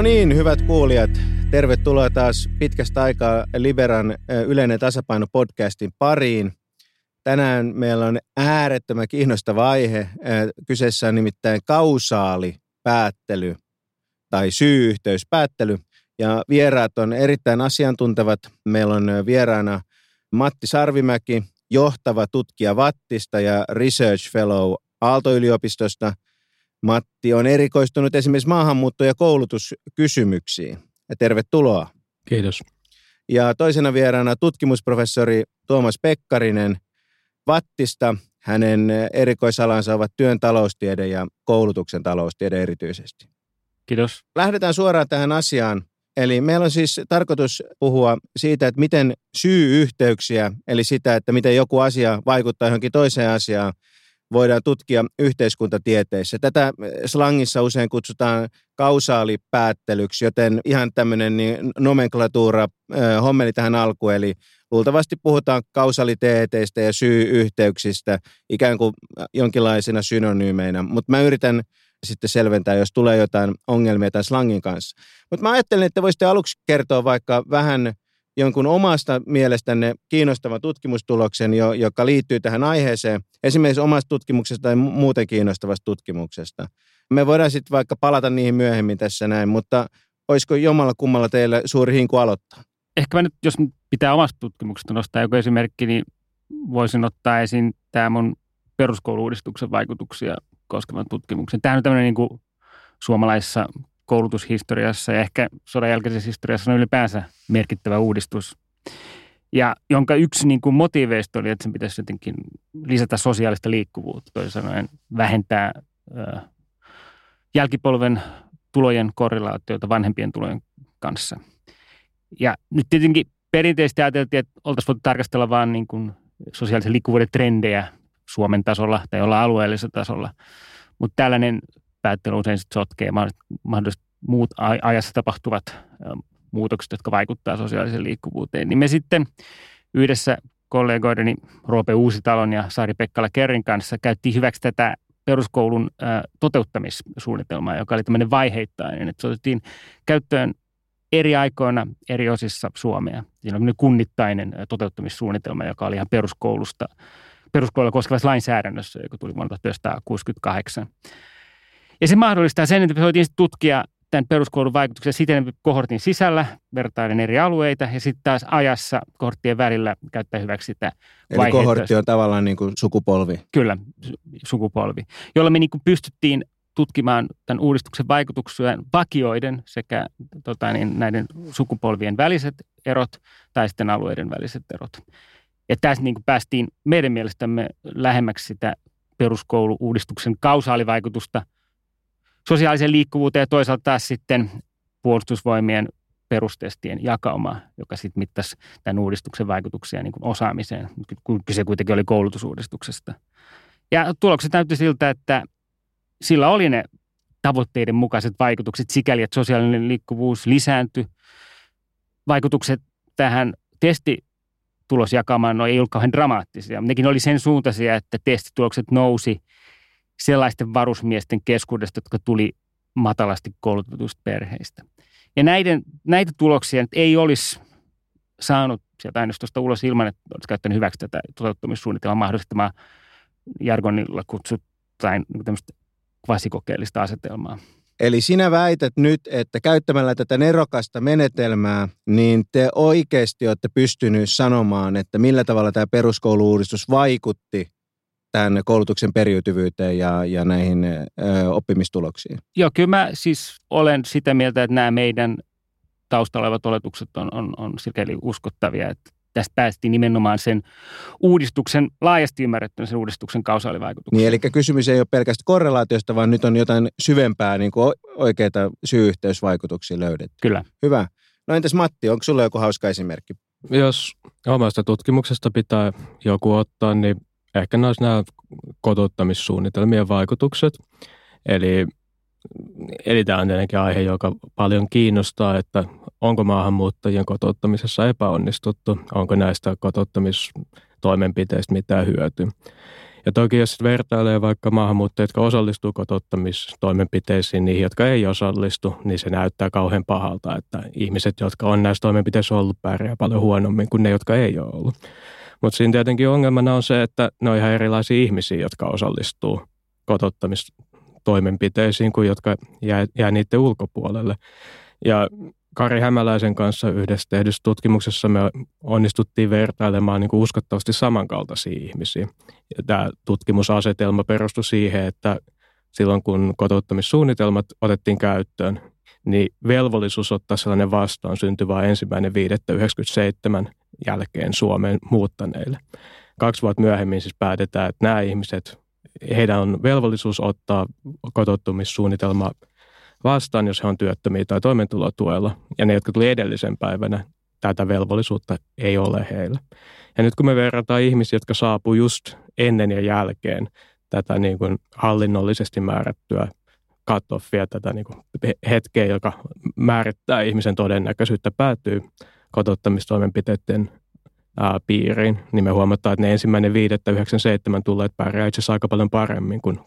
No niin, hyvät kuulijat, tervetuloa taas pitkästä aikaa Liberan yleinen tasapaino podcastin pariin. Tänään meillä on äärettömän kiinnostava aihe. Kyseessä on nimittäin kausaali päättely tai syy-yhteyspäättely. Ja vieraat on erittäin asiantuntevat. Meillä on vieraana Matti Sarvimäki, johtava tutkija Vattista ja Research Fellow Aalto-yliopistosta. Matti on erikoistunut esimerkiksi maahanmuutto- ja koulutuskysymyksiin. Ja tervetuloa. Kiitos. Ja toisena vieraana tutkimusprofessori Tuomas Pekkarinen Vattista. Hänen erikoisalansa ovat työn taloustiede ja koulutuksen taloustiede erityisesti. Kiitos. Lähdetään suoraan tähän asiaan. Eli meillä on siis tarkoitus puhua siitä, että miten syy-yhteyksiä, eli sitä, että miten joku asia vaikuttaa johonkin toiseen asiaan, voidaan tutkia yhteiskuntatieteissä. Tätä slangissa usein kutsutaan kausaalipäättelyksi, joten ihan tämmöinen niin nomenklatuura hommeli tähän alkuun, eli luultavasti puhutaan kausaliteeteistä ja syy-yhteyksistä ikään kuin jonkinlaisina synonyymeinä, mutta mä yritän sitten selventää, jos tulee jotain ongelmia tämän slangin kanssa. Mutta mä ajattelin, että voisitte aluksi kertoa vaikka vähän jonkun omasta mielestänne kiinnostavan tutkimustuloksen, joka liittyy tähän aiheeseen, esimerkiksi omasta tutkimuksesta tai muuten kiinnostavasta tutkimuksesta. Me voidaan sitten vaikka palata niihin myöhemmin tässä näin, mutta olisiko jomalla kummalla teille suuri hinku aloittaa? Ehkä mä nyt, jos pitää omasta tutkimuksesta nostaa joku esimerkki, niin voisin ottaa esiin tämä mun peruskouluudistuksen vaikutuksia koskevan tutkimuksen. Tämä on tämmöinen niin kuin suomalaisessa koulutushistoriassa ja ehkä sodan jälkeisessä historiassa on ylipäänsä merkittävä uudistus. Ja jonka yksi niin kuin motiiveista oli, että sen pitäisi jotenkin lisätä sosiaalista liikkuvuutta, toisin sanoen vähentää ö, jälkipolven tulojen korrelaatiota vanhempien tulojen kanssa. Ja nyt tietenkin perinteisesti ajateltiin, että oltaisiin voitu tarkastella vain niin kuin sosiaalisen liikkuvuuden trendejä Suomen tasolla tai jollain alueellisella tasolla. Mutta tällainen päättely usein sit sotkee mahdollisesti muut ajassa tapahtuvat muutokset, jotka vaikuttavat sosiaaliseen liikkuvuuteen. Niin me sitten yhdessä kollegoideni Roope Uusitalon ja Saari Pekkala Kerrin kanssa käyttiin hyväksi tätä peruskoulun toteuttamissuunnitelmaa, joka oli tämmöinen vaiheittainen. Että se otettiin käyttöön eri aikoina eri osissa Suomea. Siinä oli kunnittainen toteuttamissuunnitelma, joka oli ihan peruskoulusta, peruskoululla koskevassa lainsäädännössä, joka tuli vuonna 1968. Ja se mahdollistaa sen, että me voitiin tutkia tämän peruskoulun vaikutuksia siten kohortin sisällä, vertaiden eri alueita ja sitten taas ajassa kohorttien välillä käyttää hyväksi sitä Eli kohortti on tavallaan niin kuin sukupolvi. Kyllä, sukupolvi, jolla me niin kuin pystyttiin tutkimaan tämän uudistuksen vaikutuksia vakioiden sekä tota, niin, näiden sukupolvien väliset erot tai sitten alueiden väliset erot. Ja tässä niin kuin päästiin meidän mielestämme lähemmäksi sitä peruskoulu-uudistuksen kausaalivaikutusta – sosiaaliseen liikkuvuuteen ja toisaalta taas sitten puolustusvoimien perustestien jakauma, joka sitten mittasi tämän uudistuksen vaikutuksia niin kuin osaamiseen, kun kyse kuitenkin oli koulutusuudistuksesta. Ja tulokset näytti siltä, että sillä oli ne tavoitteiden mukaiset vaikutukset sikäli, että sosiaalinen liikkuvuus lisääntyi. Vaikutukset tähän testitulosjakamaan no ei ollut kauhean dramaattisia. Nekin oli sen suuntaisia, että testitulokset nousi sellaisten varusmiesten keskuudesta, jotka tuli matalasti koulutetuista perheistä. Ja näiden, näitä tuloksia nyt ei olisi saanut sieltä aineistosta ulos ilman, että olisi käyttänyt hyväksi tätä toteuttamissuunnitelmaa mahdollistamaa jargonilla kutsuttain niin tämmöistä kvasikokeellista asetelmaa. Eli sinä väität nyt, että käyttämällä tätä nerokasta menetelmää, niin te oikeasti olette pystynyt sanomaan, että millä tavalla tämä peruskouluuudistus vaikutti tähän koulutuksen periytyvyyteen ja, ja näihin ö, oppimistuloksiin? Joo, kyllä mä siis olen sitä mieltä, että nämä meidän taustalla olevat oletukset on, on, on sikäli uskottavia, että tästä päästiin nimenomaan sen uudistuksen, laajasti ymmärrettynä sen uudistuksen kausaalivaikutuksia. Niin, eli kysymys ei ole pelkästään korrelaatiosta, vaan nyt on jotain syvempää niin kuin oikeita syy-yhteysvaikutuksia löydetty. Kyllä. Hyvä. No entäs Matti, onko sulla joku hauska esimerkki? Jos omasta tutkimuksesta pitää joku ottaa, niin ehkä ne olisi nämä kotouttamissuunnitelmien vaikutukset. Eli, eli tämä on tietenkin aihe, joka paljon kiinnostaa, että onko maahanmuuttajien kotouttamisessa epäonnistuttu, onko näistä kotouttamistoimenpiteistä mitään hyötyä. Ja toki jos vertailee vaikka maahanmuuttajia, jotka osallistuu kotouttamistoimenpiteisiin, niihin, jotka ei osallistu, niin se näyttää kauhean pahalta, että ihmiset, jotka on näissä toimenpiteissä ollut, pärjää paljon huonommin kuin ne, jotka ei ole ollut. Mutta siinä tietenkin ongelmana on se, että ne on ihan erilaisia ihmisiä, jotka osallistuu kotouttamistoimenpiteisiin kuin jotka jää, jää niiden ulkopuolelle. Ja Kari Hämäläisen kanssa yhdessä tehdyssä tutkimuksessa me onnistuttiin vertailemaan niin kuin uskottavasti samankaltaisia ihmisiä. Ja tämä tutkimusasetelma perustui siihen, että silloin kun kotouttamissuunnitelmat otettiin käyttöön, niin velvollisuus ottaa sellainen vastaan syntyi vain ensimmäinen 5.97 jälkeen Suomeen muuttaneille. Kaksi vuotta myöhemmin siis päätetään, että nämä ihmiset, heidän on velvollisuus ottaa kotouttumissuunnitelma vastaan, jos he on työttömiä tai toimeentulotuella. Ja ne, jotka tuli edellisen päivänä, tätä velvollisuutta ei ole heillä. Ja nyt kun me verrataan ihmisiä, jotka saapuu just ennen ja jälkeen tätä niin kuin hallinnollisesti määrättyä cut-offia, tätä niin kuin hetkeä, joka määrittää ihmisen todennäköisyyttä päätyy kotouttamistoimenpiteiden ää, piiriin, niin me huomataan, että ne ensimmäinen 5.97 tulleet pärjää itse asiassa aika paljon paremmin kuin 34.97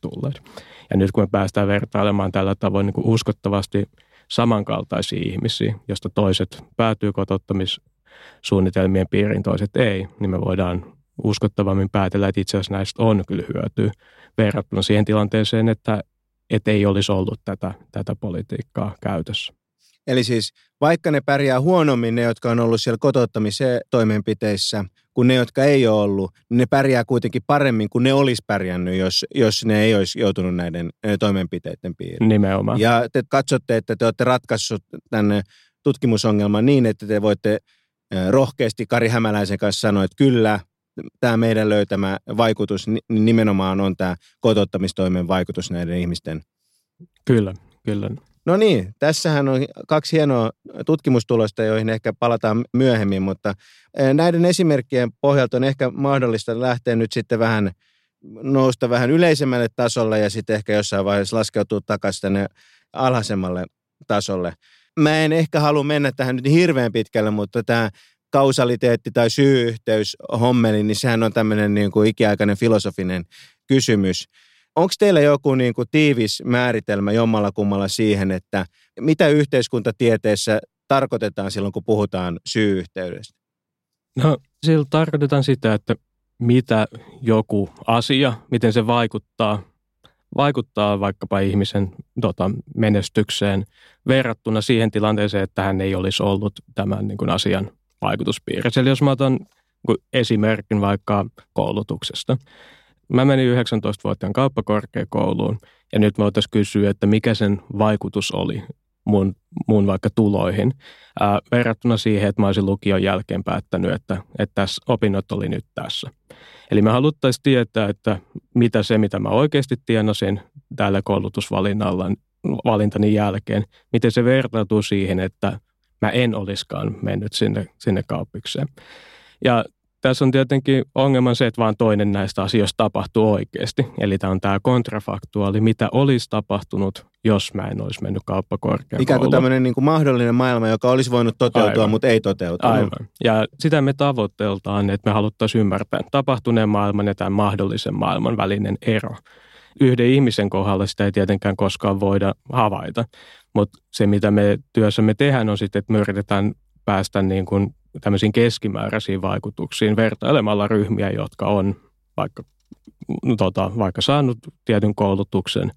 tulleet. Ja nyt kun me päästään vertailemaan tällä tavoin niin kuin uskottavasti samankaltaisia ihmisiä, josta toiset päätyy kotouttamissuunnitelmien piiriin, toiset ei, niin me voidaan uskottavammin päätellä, että itse asiassa näistä on kyllä hyötyä verrattuna siihen tilanteeseen, että, että ei olisi ollut tätä, tätä politiikkaa käytössä. Eli siis vaikka ne pärjää huonommin, ne jotka on ollut siellä kotouttamisen toimenpiteissä, kuin ne, jotka ei ole ollut, niin ne pärjää kuitenkin paremmin kuin ne olisi pärjännyt, jos, jos ne ei olisi joutunut näiden toimenpiteiden piiriin. Nimenomaan. Ja te katsotte, että te olette ratkaissut tänne tutkimusongelman niin, että te voitte rohkeasti Kari Hämäläisen kanssa sanoa, että kyllä, tämä meidän löytämä vaikutus nimenomaan on tämä kotouttamistoimen vaikutus näiden ihmisten. Kyllä, kyllä. No niin, tässähän on kaksi hienoa tutkimustulosta, joihin ehkä palataan myöhemmin, mutta e, näiden esimerkkien pohjalta on ehkä mahdollista lähteä nyt sitten vähän nousta vähän yleisemmälle tasolle ja sitten ehkä jossain vaiheessa laskeutua takaisin tänne alhaisemmalle tasolle. Mä en ehkä halua mennä tähän nyt hirveän pitkälle, mutta tämä kausaliteetti tai syy-yhteys hommeli, niin sehän on tämmöinen niin kuin ikiaikainen filosofinen kysymys. Onko teillä joku niin kuin tiivis määritelmä jommalla kummalla siihen, että mitä yhteiskuntatieteessä tarkoitetaan silloin, kun puhutaan syy-yhteydestä? No, sillä tarkoitetaan sitä, että mitä joku asia, miten se vaikuttaa, vaikuttaa vaikkapa ihmisen tota, menestykseen verrattuna siihen tilanteeseen, että hän ei olisi ollut tämän niin kuin asian vaikutuspiirissä. Eli jos mä otan esimerkin vaikka koulutuksesta. Mä menin 19-vuotiaan kauppakorkeakouluun ja nyt me voitaisiin kysyä, että mikä sen vaikutus oli mun, mun vaikka tuloihin ää, verrattuna siihen, että mä olisin lukion jälkeen päättänyt, että, että tässä opinnot oli nyt tässä. Eli me haluttaisiin tietää, että mitä se, mitä mä oikeasti tienasin tällä koulutusvalinnalla valintani jälkeen, miten se vertautuu siihen, että mä en olisikaan mennyt sinne, sinne kauppikseen. Ja tässä on tietenkin ongelma se, että vaan toinen näistä asioista tapahtuu oikeasti. Eli tämä on tämä kontrafaktuaali, mitä olisi tapahtunut, jos mä en olisi mennyt kauppakorkeakouluun. Ikään kuin tämmöinen niin kuin mahdollinen maailma, joka olisi voinut toteutua, Aivan. mutta ei toteutunut. Aivan. Ja sitä me tavoitteltaan, että me haluttaisiin ymmärtää tapahtuneen maailman ja tämän mahdollisen maailman välinen ero. Yhden ihmisen kohdalla sitä ei tietenkään koskaan voida havaita, mutta se mitä me työssämme tehdään on sitten, että me yritetään päästä niin kuin tämmöisiin keskimääräisiin vaikutuksiin vertailemalla ryhmiä, jotka on vaikka, no tota, vaikka saanut tietyn koulutuksen,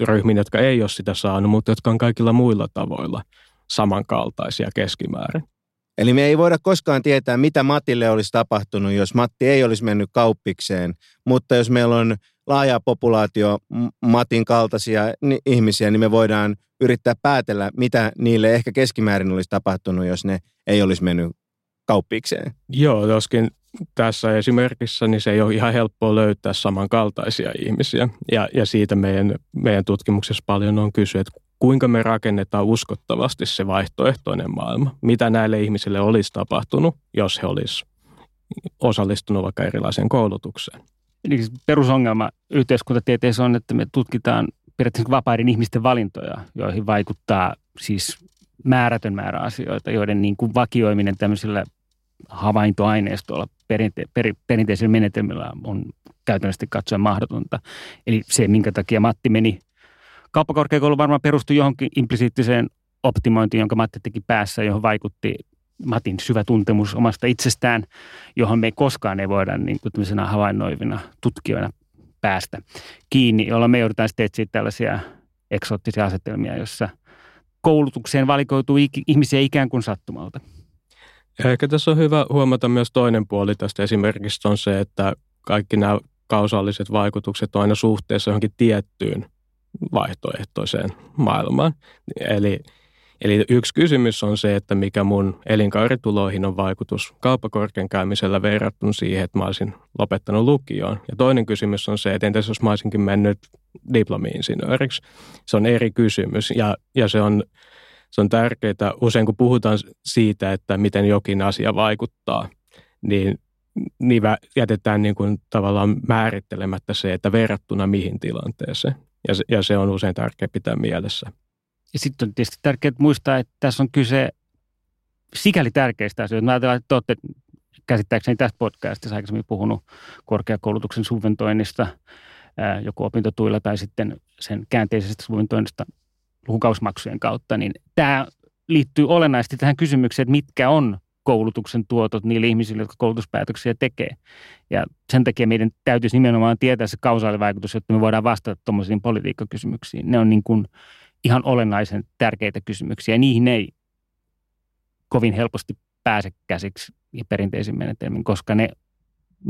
ryhmiin, jotka ei ole sitä saanut, mutta jotka on kaikilla muilla tavoilla samankaltaisia keskimäärin. Eli me ei voida koskaan tietää, mitä Matille olisi tapahtunut, jos Matti ei olisi mennyt kauppikseen. Mutta jos meillä on laaja populaatio Matin kaltaisia ihmisiä, niin me voidaan yrittää päätellä, mitä niille ehkä keskimäärin olisi tapahtunut, jos ne ei olisi mennyt kauppikseen. Joo, joskin tässä esimerkissä niin se ei ole ihan helppoa löytää samankaltaisia ihmisiä. Ja, ja siitä meidän, meidän tutkimuksessa paljon on kysyä, että kuinka me rakennetaan uskottavasti se vaihtoehtoinen maailma. Mitä näille ihmisille olisi tapahtunut, jos he olisivat osallistunut vaikka erilaiseen koulutukseen. Eli siis perusongelma yhteiskuntatieteessä on, että me tutkitaan periaatteessa vapaiden ihmisten valintoja, joihin vaikuttaa siis määrätön määrä asioita, joiden niin kuin vakioiminen tämmöisillä havaintoaineistoilla perinte, per, perinteisillä menetelmillä on käytännössä katsoen mahdotonta. Eli se, minkä takia Matti meni kauppakorkeakoulu varmaan perustui johonkin implisiittiseen optimointiin, jonka Matti teki päässä, johon vaikutti Matin syvä tuntemus omasta itsestään, johon me ei koskaan ei voida niin kuin havainnoivina tutkijoina päästä kiinni, jolloin me joudutaan sitten etsiä tällaisia eksoottisia asetelmia, jossa koulutukseen valikoituu ihmisiä ikään kuin sattumalta. Ehkä tässä on hyvä huomata myös toinen puoli tästä esimerkiksi on se, että kaikki nämä kausaaliset vaikutukset on aina suhteessa johonkin tiettyyn vaihtoehtoiseen maailmaan. Eli Eli yksi kysymys on se, että mikä mun elinkaarituloihin on vaikutus kauppakorkean käymisellä verrattuna siihen, että mä olisin lopettanut lukioon. Ja toinen kysymys on se, että entäs jos mä olisinkin mennyt diplomi-insinööriksi. Se on eri kysymys ja, ja se, on, se on tärkeää usein, kun puhutaan siitä, että miten jokin asia vaikuttaa, niin niin jätetään niin kuin tavallaan määrittelemättä se, että verrattuna mihin tilanteeseen. Ja se, ja se on usein tärkeää pitää mielessä. Ja sitten on tietysti tärkeää muistaa, että tässä on kyse sikäli tärkeistä asioista. Mä ajatellaan, että te olette käsittääkseni tässä podcastissa aikaisemmin puhunut korkeakoulutuksen subventoinnista joko opintotuilla tai sitten sen käänteisestä subventoinnista lukukausmaksujen kautta, niin tämä liittyy olennaisesti tähän kysymykseen, että mitkä on koulutuksen tuotot niille ihmisille, jotka koulutuspäätöksiä tekee. Ja sen takia meidän täytyisi nimenomaan tietää se kausaalivaikutus, jotta me voidaan vastata tuommoisiin politiikkakysymyksiin. Ne on niin kuin ihan olennaisen tärkeitä kysymyksiä. Niihin ei kovin helposti pääse käsiksi ja perinteisin menetelmin, koska ne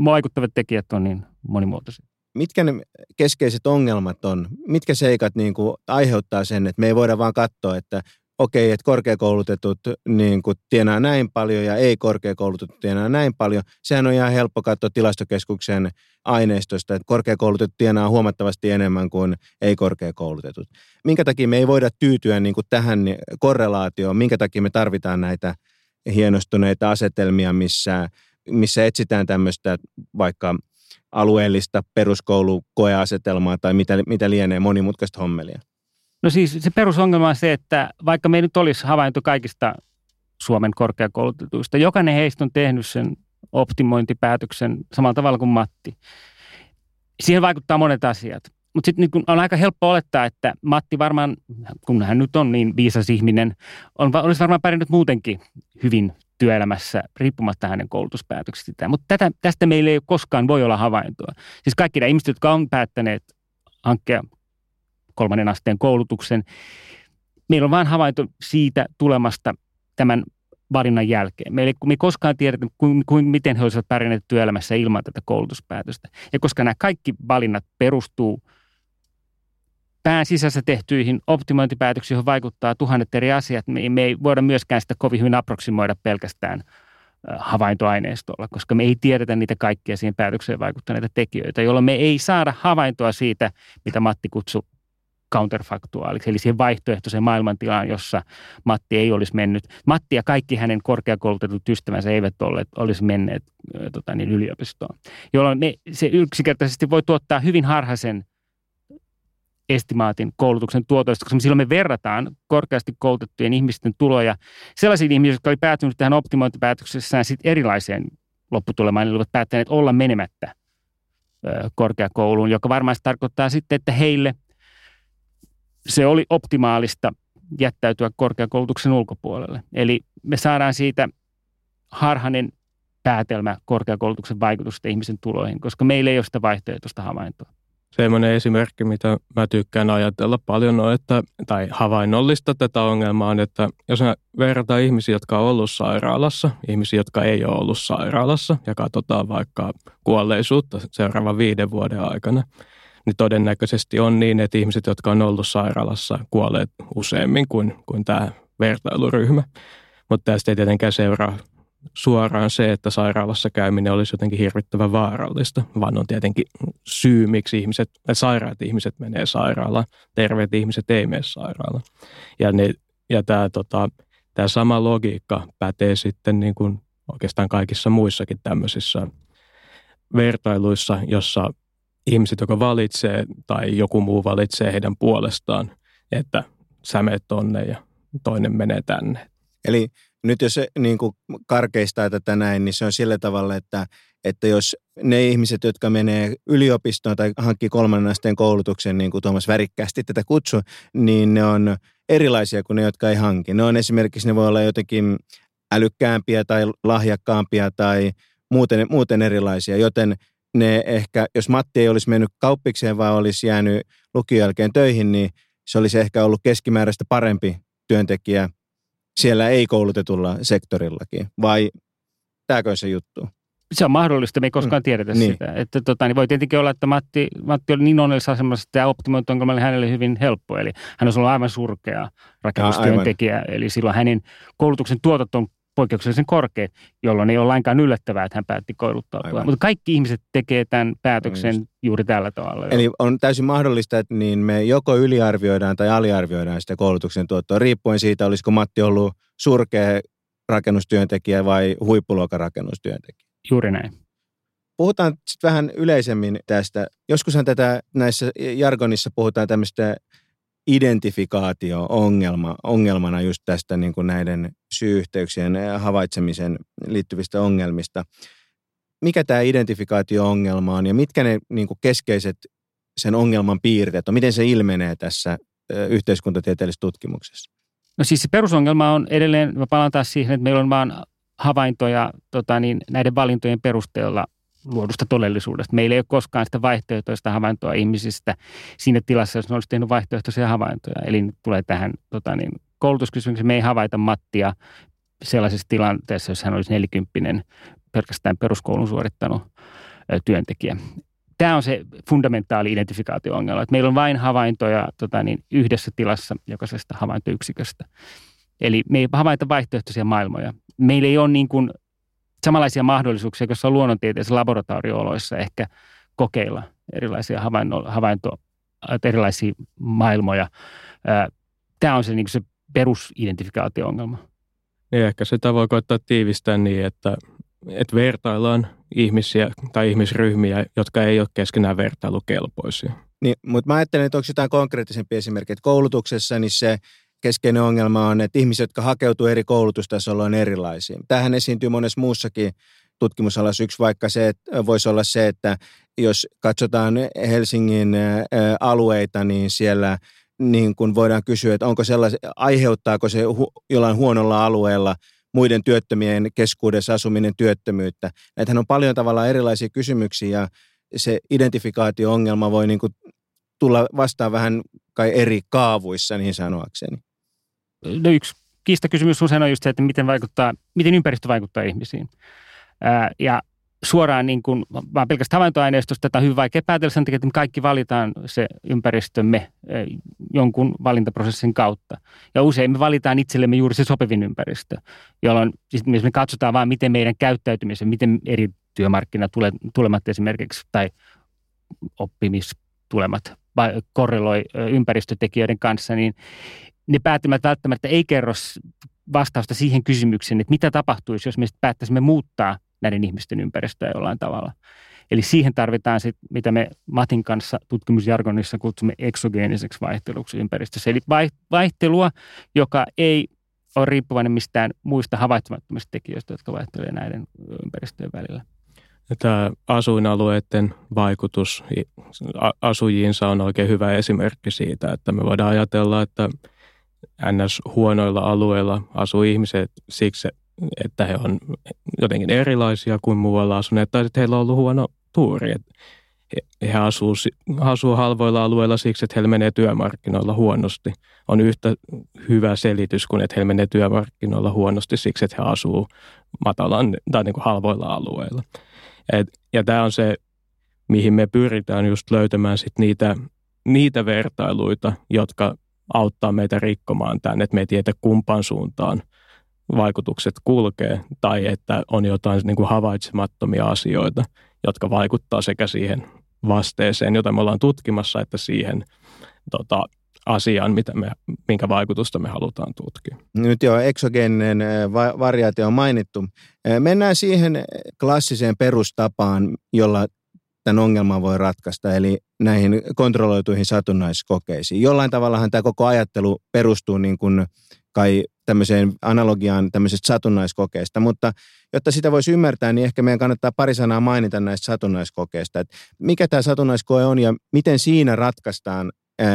vaikuttavat tekijät on niin monimuotoisia. Mitkä ne keskeiset ongelmat on? Mitkä seikat niin kuin aiheuttaa sen, että me ei voida vaan katsoa, että okei, että korkeakoulutetut niin kuin tienaa näin paljon ja ei-korkeakoulutetut tienaa näin paljon. Sehän on ihan helppo katsoa tilastokeskuksen aineistosta, että korkeakoulutetut tienaa huomattavasti enemmän kuin ei-korkeakoulutetut. Minkä takia me ei voida tyytyä niin kuin tähän korrelaatioon, minkä takia me tarvitaan näitä hienostuneita asetelmia, missä, missä etsitään tämmöistä vaikka alueellista peruskoulukoeasetelmaa tai mitä, mitä lienee monimutkaista hommelia. No siis se perusongelma on se, että vaikka me ei nyt olisi havainto kaikista Suomen korkeakoulutetuista, jokainen heistä on tehnyt sen optimointipäätöksen samalla tavalla kuin Matti. Siihen vaikuttaa monet asiat. Mutta sitten niin on aika helppo olettaa, että Matti varmaan, kun hän nyt on niin viisas ihminen, on, olisi varmaan pärjännyt muutenkin hyvin työelämässä riippumatta hänen koulutuspäätöksistään. Mutta tätä, tästä meillä ei koskaan voi olla havaintoa. Siis kaikki nämä ihmiset, jotka on päättäneet hankkia kolmannen asteen koulutuksen. Meillä on vain havainto siitä tulemasta tämän valinnan jälkeen. Meillä ei, me ei koskaan tiedetä, kuin, kuin, miten he olisivat pärjänneet työelämässä ilman tätä koulutuspäätöstä. Ja koska nämä kaikki valinnat perustuu pään sisässä tehtyihin optimointipäätöksiin, joihin vaikuttaa tuhannet eri asiat, me, me ei voida myöskään sitä kovin hyvin aproksimoida pelkästään havaintoaineistolla, koska me ei tiedetä niitä kaikkia siihen päätökseen vaikuttaneita tekijöitä, jolloin me ei saada havaintoa siitä, mitä Matti kutsui counterfaktuaaliksi, eli siihen vaihtoehtoiseen maailmantilaan, jossa Matti ei olisi mennyt. Matti ja kaikki hänen korkeakoulutetut ystävänsä eivät olleet, olisi menneet tota, niin, yliopistoon, jolloin me, se yksinkertaisesti voi tuottaa hyvin harhaisen estimaatin koulutuksen tuotoista, koska silloin me verrataan korkeasti koulutettujen ihmisten tuloja sellaisiin ihmisiin, jotka oli päätynyt tähän optimointipäätöksessään sitten erilaiseen lopputulemaan, eli olivat päättäneet olla menemättä korkeakouluun, joka varmasti tarkoittaa sitten, että heille – se oli optimaalista jättäytyä korkeakoulutuksen ulkopuolelle. Eli me saadaan siitä harhainen päätelmä korkeakoulutuksen vaikutusta ihmisen tuloihin, koska meillä ei ole sitä vaihtoehtoista havaintoa. Sellainen esimerkki, mitä mä tykkään ajatella paljon on, että, tai havainnollista tätä ongelmaa on, että jos me verrataan ihmisiä, jotka on ollut sairaalassa, ihmisiä, jotka ei ole ollut sairaalassa, ja katsotaan vaikka kuolleisuutta seuraavan viiden vuoden aikana, niin todennäköisesti on niin, että ihmiset, jotka on ollut sairaalassa, kuolleet useammin kuin, kuin tämä vertailuryhmä. Mutta tästä ei tietenkään seuraa suoraan se, että sairaalassa käyminen olisi jotenkin hirvittävän vaarallista, vaan on tietenkin syy, miksi ihmiset, sairaat ihmiset menee sairaalaan, terveet ihmiset ei mene sairaalaan. Ja, ne, ja tämä, tota, tämä sama logiikka pätee sitten niin kuin oikeastaan kaikissa muissakin tämmöisissä vertailuissa, jossa ihmiset, joka valitsee tai joku muu valitsee heidän puolestaan, että sä menet tonne ja toinen menee tänne. Eli Nyt jos niin kuin karkeistaa tätä näin, niin se on sillä tavalla, että, että jos ne ihmiset, jotka menee yliopistoon tai hankkii kolmannen asteen koulutuksen, niin kuin Tuomas värikkäästi tätä kutsu, niin ne on erilaisia kuin ne, jotka ei hanki. Ne on esimerkiksi, ne voi olla jotenkin älykkäämpiä tai lahjakkaampia tai muuten, muuten erilaisia, joten ne ehkä, jos Matti ei olisi mennyt kauppikseen, vaan olisi jäänyt lukion jälkeen töihin, niin se olisi ehkä ollut keskimääräistä parempi työntekijä siellä ei-koulutetulla sektorillakin. Vai tämäkö se juttu? Se on mahdollista, me ei koskaan mm. tiedetä niin. sitä. Että, tota, niin voi tietenkin olla, että Matti, Matti oli niin onnellisessa asemassa, että tämä optimointi oli hänelle hyvin helppo. Eli hän olisi ollut aivan surkea rakennustyöntekijä. Eli silloin hänen koulutuksen tuotot on poikkeuksellisen korkea, jolloin ei ole lainkaan yllättävää, että hän päätti kouluttautua. Mutta kaikki ihmiset tekee tämän päätöksen Just. juuri tällä tavalla. Eli on täysin mahdollista, että niin me joko yliarvioidaan tai aliarvioidaan sitä koulutuksen tuottoa, riippuen siitä, olisiko Matti ollut surkea rakennustyöntekijä vai huippuluokan rakennustyöntekijä. Juuri näin. Puhutaan sitten vähän yleisemmin tästä. Joskushan tätä näissä jargonissa puhutaan tämmöistä identifikaatio-ongelma, ongelmana just tästä niin kuin näiden syy-yhteyksien havaitsemisen liittyvistä ongelmista. Mikä tämä identifikaatio-ongelma on ja mitkä ne niin kuin keskeiset sen ongelman piirteet on? Miten se ilmenee tässä yhteiskuntatieteellisessä tutkimuksessa? No siis se perusongelma on edelleen, mä palaan taas siihen, että meillä on vaan havaintoja tota niin, näiden valintojen perusteella luodusta todellisuudesta. Meillä ei ole koskaan sitä vaihtoehtoista havaintoa ihmisistä siinä tilassa, jos ne olisi tehnyt vaihtoehtoisia havaintoja. Eli tulee tähän tota niin, koulutuskysymykseen. Me ei havaita Mattia sellaisessa tilanteessa, jos hän olisi nelikymppinen pelkästään peruskoulun suorittanut työntekijä. Tämä on se fundamentaali identifikaatio-ongelma, että meillä on vain havaintoja tota niin, yhdessä tilassa jokaisesta havaintoyksiköstä. Eli me ei havaita vaihtoehtoisia maailmoja. Meillä ei ole niin kuin samanlaisia mahdollisuuksia, jos on luonnontieteellisessä laboratoriooloissa ehkä kokeilla erilaisia havainto, havainto erilaisia maailmoja. Tämä on se, niin se perusidentifikaatio-ongelma. Niin ehkä sitä voi koettaa tiivistää niin, että, että vertaillaan ihmisiä tai ihmisryhmiä, jotka ei ole keskenään vertailukelpoisia. Niin, mutta mä ajattelen, että onko jotain konkreettisempi esimerkki, että koulutuksessa niin se keskeinen ongelma on, että ihmiset, jotka hakeutuu eri koulutustasolla, on erilaisia. Tähän esiintyy monessa muussakin tutkimusalassa. Yksi vaikka se, että voisi olla se, että jos katsotaan Helsingin alueita, niin siellä niin kun voidaan kysyä, että onko sellaisia, aiheuttaako se hu, jollain huonolla alueella muiden työttömien keskuudessa asuminen työttömyyttä. Näitähän on paljon tavallaan erilaisia kysymyksiä ja se identifikaatio-ongelma voi niin kuin tulla vastaan vähän kai eri kaavuissa niin sanoakseni no yksi kiistakysymys usein on just se, että miten, vaikuttaa, miten ympäristö vaikuttaa ihmisiin. Ää, ja suoraan niin kuin, vaan pelkästään havaintoaineistosta tätä on hyvin vaikea päätellä sen takia, että me kaikki valitaan se ympäristömme jonkun valintaprosessin kautta. Ja usein me valitaan itsellemme juuri se sopivin ympäristö, jolloin siis me katsotaan vaan, miten meidän käyttäytymisen, miten eri työmarkkinatulemat esimerkiksi tai oppimistulemat korreloi ympäristötekijöiden kanssa, niin ne päätelmät välttämättä ei kerro vastausta siihen kysymykseen, että mitä tapahtuisi, jos me päättäisimme muuttaa näiden ihmisten ympäristöä jollain tavalla. Eli siihen tarvitaan sit, mitä me Matin kanssa tutkimusjargonissa kutsumme eksogeeniseksi vaihteluksi ympäristössä. Eli vaihtelua, joka ei ole riippuvainen mistään muista havaitsemattomista tekijöistä, jotka vaihtelevat näiden ympäristöjen välillä. Tämä asuinalueiden vaikutus asujiinsa on oikein hyvä esimerkki siitä, että me voidaan ajatella, että ns. huonoilla alueilla asuu ihmiset siksi, että he on jotenkin erilaisia kuin muualla asuneet, tai että heillä on ollut huono tuuri. He, he asuu, asuu halvoilla alueilla siksi, että heillä menee työmarkkinoilla huonosti. On yhtä hyvä selitys kuin, että heillä menee työmarkkinoilla huonosti siksi, että he asuu matalan tai niin kuin halvoilla alueilla. Et, ja tämä on se, mihin me pyritään just löytämään sit niitä, niitä vertailuita, jotka auttaa meitä rikkomaan tämän, että me ei tiedä kumpaan suuntaan vaikutukset kulkee tai että on jotain niin kuin havaitsemattomia asioita, jotka vaikuttaa sekä siihen vasteeseen, jota me ollaan tutkimassa, että siihen tota, asiaan, mitä me, minkä vaikutusta me halutaan tutkia. Nyt jo eksogeeninen variaatio on mainittu. Mennään siihen klassiseen perustapaan, jolla tämän ongelman voi ratkaista, eli näihin kontrolloituihin satunnaiskokeisiin. Jollain tavallahan tämä koko ajattelu perustuu niin kuin kai tämmöiseen analogiaan tämmöisestä satunnaiskokeesta, mutta jotta sitä voisi ymmärtää, niin ehkä meidän kannattaa pari sanaa mainita näistä satunnaiskokeista. Että mikä tämä satunnaiskoe on ja miten siinä ratkaistaan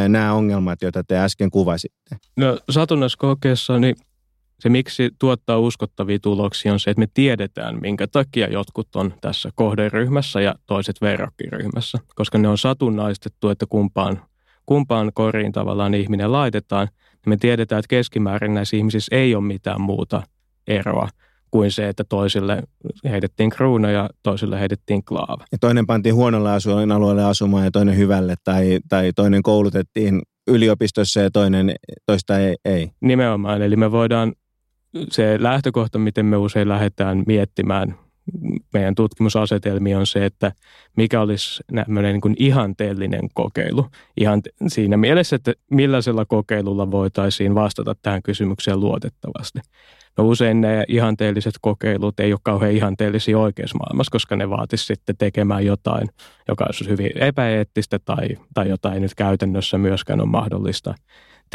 nämä ongelmat, joita te äsken kuvasitte? No satunnaiskokeessa niin se, miksi tuottaa uskottavia tuloksia, on se, että me tiedetään, minkä takia jotkut on tässä kohderyhmässä ja toiset verrokkiryhmässä, koska ne on satunnaistettu, että kumpaan, kumpaan koriin tavallaan ihminen laitetaan. Ja me tiedetään, että keskimäärin näissä ihmisissä ei ole mitään muuta eroa kuin se, että toisille heitettiin kruuna ja toisille heitettiin klaava. Ja toinen pantiin huonolle asuinalueelle asumaan ja toinen hyvälle, tai, tai toinen koulutettiin yliopistossa ja toinen toista ei, ei. Nimenomaan, eli me voidaan se lähtökohta, miten me usein lähdetään miettimään meidän tutkimusasetelmia on se, että mikä olisi niin kuin ihanteellinen kokeilu. Ihan siinä mielessä, että millaisella kokeilulla voitaisiin vastata tähän kysymykseen luotettavasti. No usein ne ihanteelliset kokeilut ei ole kauhean ihanteellisia oikeassa maailmassa, koska ne vaatisi sitten tekemään jotain, joka olisi hyvin epäeettistä tai, tai jotain nyt käytännössä myöskään on mahdollista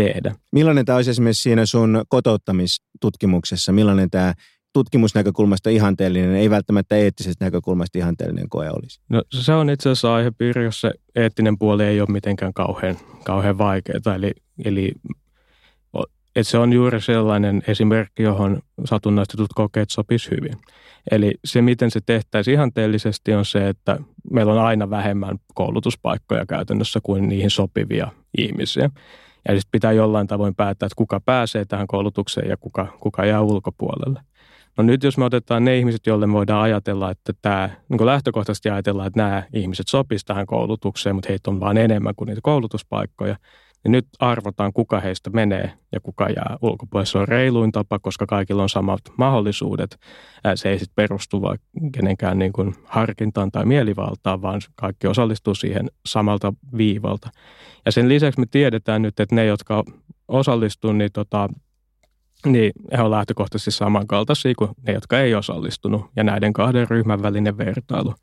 tehdä. Millainen tämä olisi esimerkiksi siinä sun kotouttamistutkimuksessa? Millainen tämä tutkimusnäkökulmasta ihanteellinen, ei välttämättä eettisestä näkökulmasta ihanteellinen koe olisi? No se on itse asiassa aihepiiri, jossa eettinen puoli ei ole mitenkään kauhean, kauhean vaikeaa. Eli, eli että se on juuri sellainen esimerkki, johon satunnaistetut kokeet sopisi hyvin. Eli se, miten se tehtäisiin ihanteellisesti, on se, että meillä on aina vähemmän koulutuspaikkoja käytännössä kuin niihin sopivia ihmisiä. Ja sitten pitää jollain tavoin päättää, että kuka pääsee tähän koulutukseen ja kuka, kuka jää ulkopuolelle. No nyt jos me otetaan ne ihmiset, joille me voidaan ajatella, että tämä, niin lähtökohtaisesti ajatellaan, että nämä ihmiset sopisivat tähän koulutukseen, mutta heitä on vain enemmän kuin niitä koulutuspaikkoja, niin nyt arvotaan, kuka heistä menee ja kuka jää ulkopuolelle. Se on reiluin tapa, koska kaikilla on samat mahdollisuudet. Se ei sitten perustu kenenkään niin kuin harkintaan tai mielivaltaan, vaan kaikki osallistuu siihen samalta viivalta. Ja sen lisäksi me tiedetään nyt, että ne, jotka osallistuu, niin, tota, niin he ovat lähtökohtaisesti samankaltaisia kuin ne, jotka ei osallistunut. Ja näiden kahden ryhmän välinen vertailu